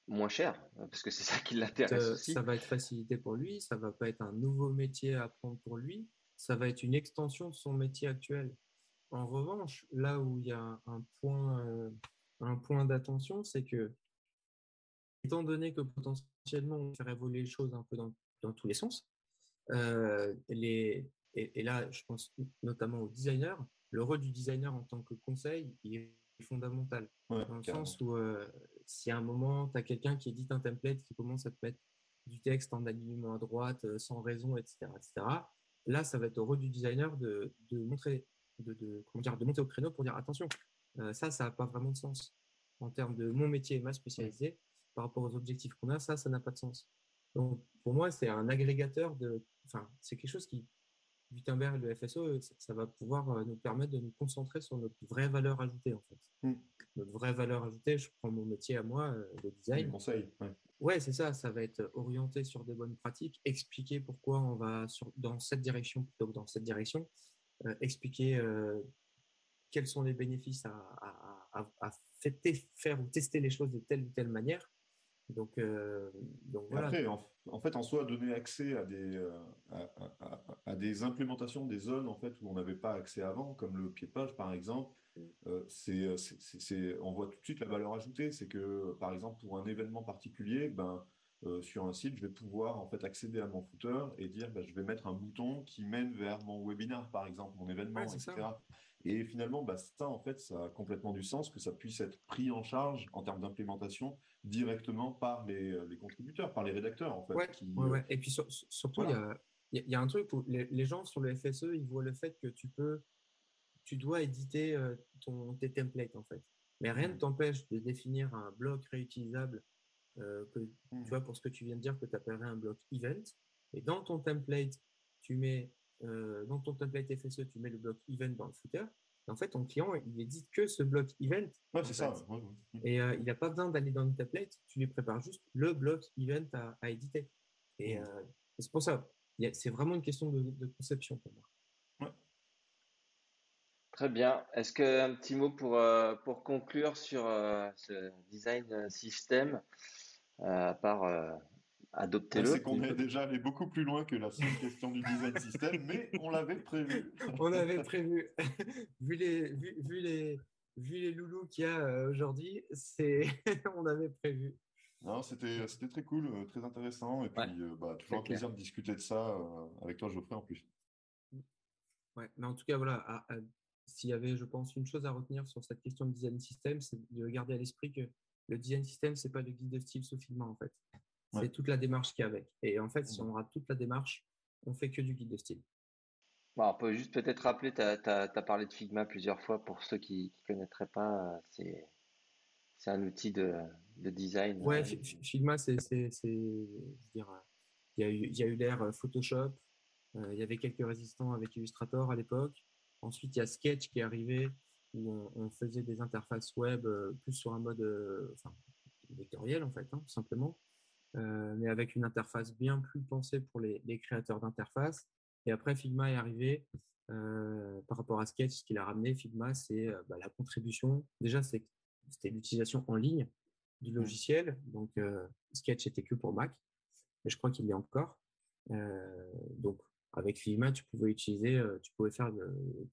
moins cher, euh, parce que c'est ça qui l'intéresse euh, aussi. ça va être facilité pour lui, ça va pas être un nouveau métier à apprendre pour lui, ça va être une extension de son métier actuel. En revanche, là où il y a un, point, euh, un point d'attention, c'est que, étant donné que potentiellement on faire évoluer les choses un peu dans, dans tous les sens, euh, les, et, et là, je pense notamment au designer, le rôle du designer en tant que conseil, il est fondamental Ouais, dans le carrément. sens où euh, si à un moment, tu as quelqu'un qui édite un template qui commence à te mettre du texte en alignement à droite, euh, sans raison, etc., etc., là, ça va être au rôle du designer de, de montrer, de, de, comment dire, de monter au créneau pour dire attention, euh, ça, ça n'a pas vraiment de sens. En termes de mon métier et ma spécialité, par rapport aux objectifs qu'on a, ça, ça n'a pas de sens. Donc, pour moi, c'est un agrégateur de. Enfin, c'est quelque chose qui, Gutenberg et le FSO, ça, ça va pouvoir euh, nous permettre de nous concentrer sur notre vraie valeur ajoutée, en fait. Mm. Notre vraie valeur ajoutée, je prends mon métier à moi, euh, le Les design. conseils. ouais. Ouais, c'est ça, ça va être orienté sur des bonnes pratiques, expliquer pourquoi on va sur, dans cette direction plutôt que dans cette direction, euh, expliquer euh, quels sont les bénéfices à, à, à, à fêter- faire ou tester les choses de telle ou telle manière. Donc, euh, donc voilà. Après, en, en fait, en soi, donner accès à des, euh, à, à- à- à des implémentations des zones en fait, où on n'avait pas accès avant, comme le pied de page par exemple, euh, c'est, c'est- c'est- on voit tout de suite la valeur ajoutée. C'est que, par exemple, pour un événement particulier, ben, euh, sur un site, je vais pouvoir en fait accéder à mon footer et dire ben, je vais mettre un bouton qui mène vers mon webinar, par exemple, mon événement, Ouais, ça. Et finalement, bah, ça, en fait, ça a complètement du sens que ça puisse être pris en charge en termes d'implémentation directement par les, euh, les contributeurs, par les rédacteurs, en fait. Ouais, qui, ouais, ouais. Et puis sur- sur- surtout, il y a- il y, y a un truc où les, les gens sur le FSE, ils voient le fait que tu peux, tu dois éditer euh, ton, tes templates en fait. Mais rien ne Mhm. t'empêche de définir un bloc réutilisable euh, que, tu vois, pour ce que tu viens de dire, que tu appellerais un bloc event. Et dans ton template, tu mets, euh, dans ton template FSE, tu mets le bloc event dans le footer. Et en fait, ton client, il édite que ce bloc event. Ouais, c'est ça. ouais, ouais. Et euh, il n'a pas besoin d'aller dans le template, tu lui prépares juste le bloc event à, à éditer. Et Mhm. euh, c'est pour ça, c'est vraiment une question de, de conception pour moi. Très bien. Est-ce qu'un petit mot pour, euh, pour conclure sur euh, ce design système, euh, à part adopter-le? c'est qu'on est déjà allé beaucoup plus loin que la seule question du design system, mais on l'avait prévu. On avait prévu, vu les, vu, vu les, vu les loulous qu'il y a euh, aujourd'hui, c'est, on avait prévu. Non, c'était, très cool, euh, très intéressant, et puis Ouais, euh, bah, toujours un plaisir de discuter de ça avec toi, Geoffrey, en plus. Ouais, mais en tout cas, voilà, s'il y avait, je pense, une chose à retenir sur cette question de design system, c'est de garder à l'esprit que le design system, c'est pas le guide de style sous Figma en fait. C'est Ouais. toute la démarche qu'il y a avec. Et en fait, si on rate toute la démarche, on fait que du guide de style. Bon, on peut juste peut-être rappeler, tu as, parlé de Figma plusieurs fois pour ceux qui ne connaîtraient pas. euh, C'est un outil de, de design. Ouais, euh, Fi- Figma, c'est, il y a eu, l'ère euh, Photoshop. euh, il y avait quelques résistants avec Illustrator à l'époque. Ensuite, il y a Sketch qui est arrivé où on, on faisait des interfaces web euh, plus sur un mode euh, enfin, vectoriel en fait, hein, tout simplement. Euh, mais avec une interface bien plus pensée pour les, les créateurs d'interfaces. Et après, Figma est arrivé euh, par rapport à Sketch, ce qu'il a ramené, Figma, c'est euh, bah, la contribution. Déjà, c'était l'utilisation en ligne du logiciel. Donc, Sketch était que pour Mac, mais je crois qu'il l'est encore. Euh, donc, avec Figma, tu pouvais utiliser, tu pouvais faire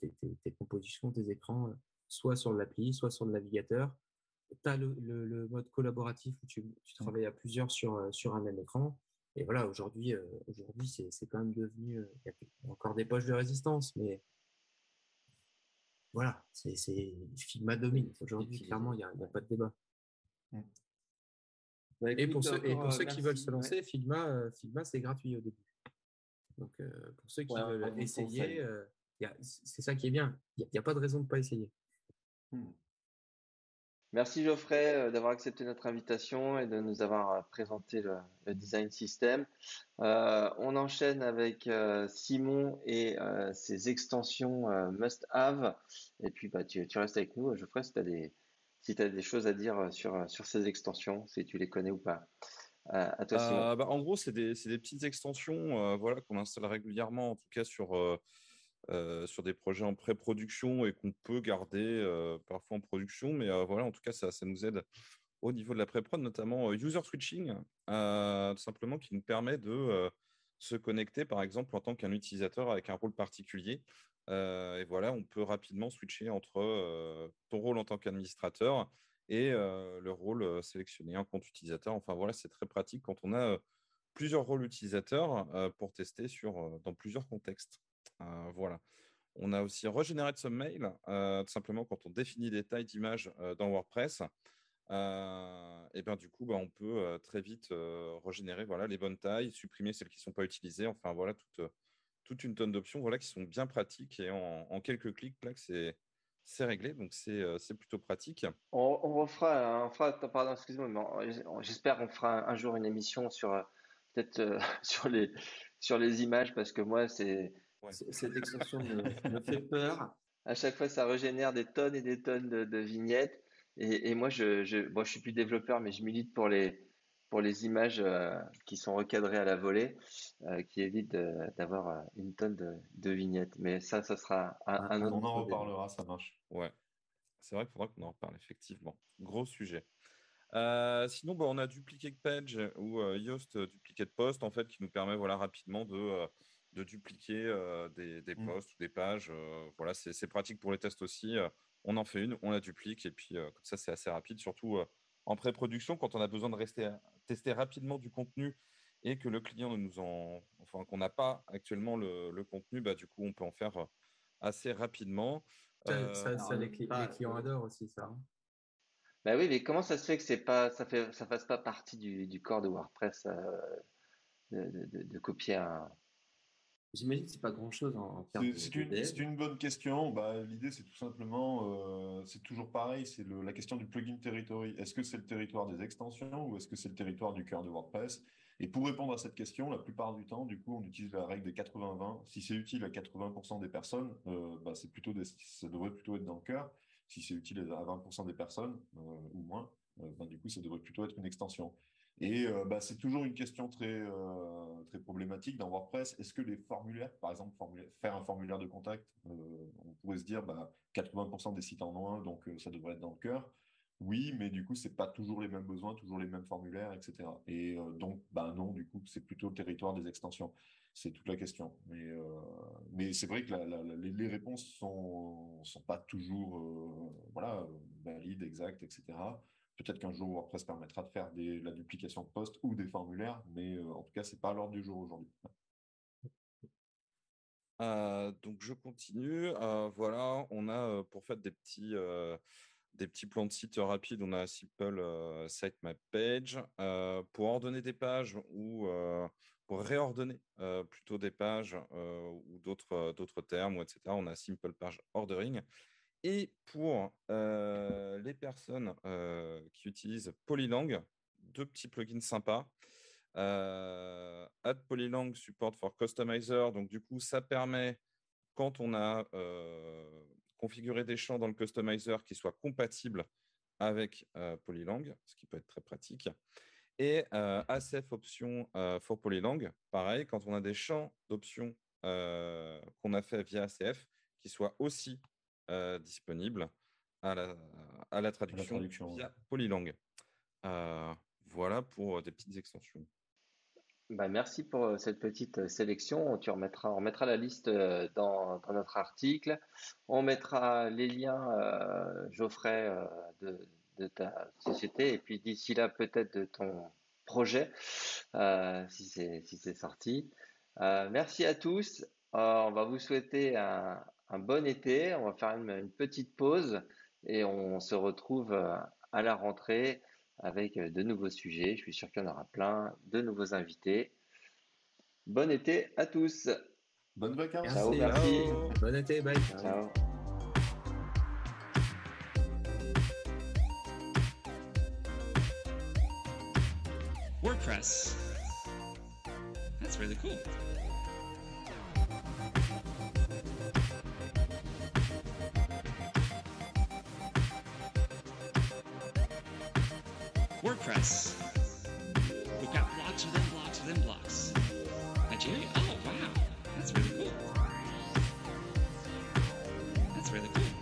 tes, tes- tes compositions, tes écrans, soit sur l'appli, soit sur le navigateur. Tu as le, le- le mode collaboratif où tu, tu travailles à plusieurs sur, euh, sur un même écran. Et voilà, aujourd'hui, euh, aujourd'hui c'est c'est quand même devenu. euh, Il y a encore des poches de résistance, mais voilà, c'est c'est- Figma domine. Aujourd'hui, clairement, il n'y a, il y a pas de débat. bah, Et pour ceux, et encore, pour ceux qui veulent se Ouais. lancer, Figma, euh, Figma c'est gratuit au début. Donc, euh, pour ceux qui Ouais, veulent essayer, euh, c'est ça qui est bien. Il n'y a, pas de raison de ne pas essayer. Hmm. Merci Geoffrey euh, d'avoir accepté notre invitation et de nous avoir euh, présenté le, design system. Euh, on enchaîne avec Simon et ses extensions must have. Et puis bah, tu, restes avec nous, Geoffrey, si tu as des, choses à dire sur, ces extensions, si tu les connais ou pas. À toi, Simon. Bah, en gros, c'est des, des petites extensions voilà, qu'on installe régulièrement, en tout cas sur, euh, sur des projets en pré-production et qu'on peut garder euh, parfois en production. Mais euh, voilà, en tout cas, ça, nous aide au niveau de la pré-prod, notamment user switching, tout simplement qui nous permet de se connecter, par exemple, en tant qu'un utilisateur avec un rôle particulier. Et voilà, on peut rapidement switcher entre ton rôle en tant qu'administrateur et le rôle sélectionné en compte utilisateur. Enfin voilà, c'est très pratique quand on a plusieurs rôles utilisateurs pour tester dans plusieurs contextes. Euh, voilà. On a aussi Regenerate Some Mail, euh, tout simplement quand on définit des tailles d'images euh, dans WordPress. et ben du coup, bah, on peut très vite euh, régénérer voilà, les bonnes tailles, supprimer celles qui ne sont pas utilisées. Enfin voilà, toute, toute une tonne d'options voilà, qui sont bien pratiques et en, quelques clics, là, c'est c'est réglé, donc c'est plutôt pratique. On, refera, fera, pardon, excuse-moi, j'espère qu'on fera un, jour une émission sur peut-être sur les sur les images parce que moi c'est Ouais. cette extension me, me fait peur. À chaque fois, ça régénère des tonnes et des tonnes de, de vignettes. Et, et moi, je, je, bon, je suis plus développeur, mais je milite pour les pour les images euh, qui sont recadrées à la volée, euh, qui évitent de- d'avoir euh, une tonne de, de vignettes. Mais ça, ça sera un, un autre On en reparlera, ça marche. Ouais, c'est vrai qu'il faudra qu'on en reparle, effectivement. Gros sujet. Euh, sinon, bah, on a Duplicate Page ou euh, Yoast Duplicate Post, en fait, qui nous permet voilà, rapidement de, euh, de dupliquer euh, des, des Mm. posts ou des pages. euh, voilà, c'est pratique pour les tests aussi. euh, on en fait une, on la duplique, et puis euh, comme ça, c'est assez rapide, surtout euh, en pré-production, quand on a besoin de rester, tester rapidement du contenu et que le client ne nous en, enfin, qu'on n'a pas actuellement le, le contenu, bah, du coup, on peut en faire assez rapidement. Ça, Euh, ça- ça, alors, les, cli- pas- les clients adorent aussi ça. hein. Bah oui, mais comment ça se fait que c'est pas, ça fait, ça fasse pas partie du, du corps de WordPress euh, de- de copier un. J'imagine que c'est pas grand-chose en, en termes de, c'est une, bonne question. Bah, L'idée, c'est tout simplement, euh, c'est toujours pareil, c'est la question du plugin territory. Est-ce que c'est le territoire des extensions ou est-ce que c'est le territoire du cœur de WordPress? Et pour répondre à cette question, la plupart du temps, du coup, on utilise la règle des 80-20. Si c'est utile à 80% des personnes, euh, bah, c'est plutôt des- ça devrait plutôt être dans le cœur. Si c'est utile à 20% des personnes euh, ou moins, bah, du coup, ça devrait plutôt être une extension. Et euh, bah, c'est toujours une question très, euh, très problématique dans WordPress. Est-ce que les formulaires, par exemple, faire un formulaire de contact, euh, on pourrait se dire bah, 80% des sites en ont un, donc ça devrait être dans le cœur. Oui, mais du coup, c'est pas toujours les mêmes besoins, toujours les mêmes formulaires, etc. Et donc, bah non, du coup, c'est plutôt le territoire des extensions. C'est toute la question. Mais, mais c'est vrai que les, réponses sont, sont pas toujours valides, exactes, etc. Peut-être qu'un jour, WordPress permettra de faire la duplication de postes ou des formulaires, mais euh, en tout cas, c'est pas à l'ordre du jour aujourd'hui. Euh, donc je continue. Euh, voilà, on a pour faire des petits, des petits plans de site rapides, on a Simple euh, Sitemap Page. Pour ordonner des pages ou pour réordonner plutôt des pages ou d'autres termes, etc., on a Simple Page Ordering. Et pour euh, les personnes euh, qui utilisent Polylang, deux petits plugins sympas. Euh, Add Polylang Support for Customizer. Donc, du coup, ça permet, quand on a configuré des champs dans le customizer qui soient compatibles avec Polylang, ce qui peut être très pratique. Et ACF option for Polylang, pareil, quand on a des champs d'options qu'on a fait via ACF qui soient aussi euh, disponibles à la, à la traduction, traduction, via ouais. Polylang. Euh, voilà pour des petites extensions. Bah, merci pour euh, cette petite euh, sélection. Tu remettras, on remettra la liste euh, dans, dans notre article. On mettra les liens, euh, Geoffrey, euh, de, de ta société et puis d'ici là, peut-être de ton projet, euh, si c'est si sorti. Euh, merci à tous. Euh, on va vous souhaiter un, un bon été. On va faire une, une petite pause et on se retrouve euh, à la rentrée avec euh, de nouveaux sujets. Je suis sûr qu'il y en aura plein, de nouveaux invités. Bon été à tous. Bonnes vacances. Ciao, Merci. merci. Bon été, bye. Ciao. WordPress. That's really cool. WordPress. We've got blocks within blocks within blocks. Nigeria? Oh, wow. That's really cool. That's really cool.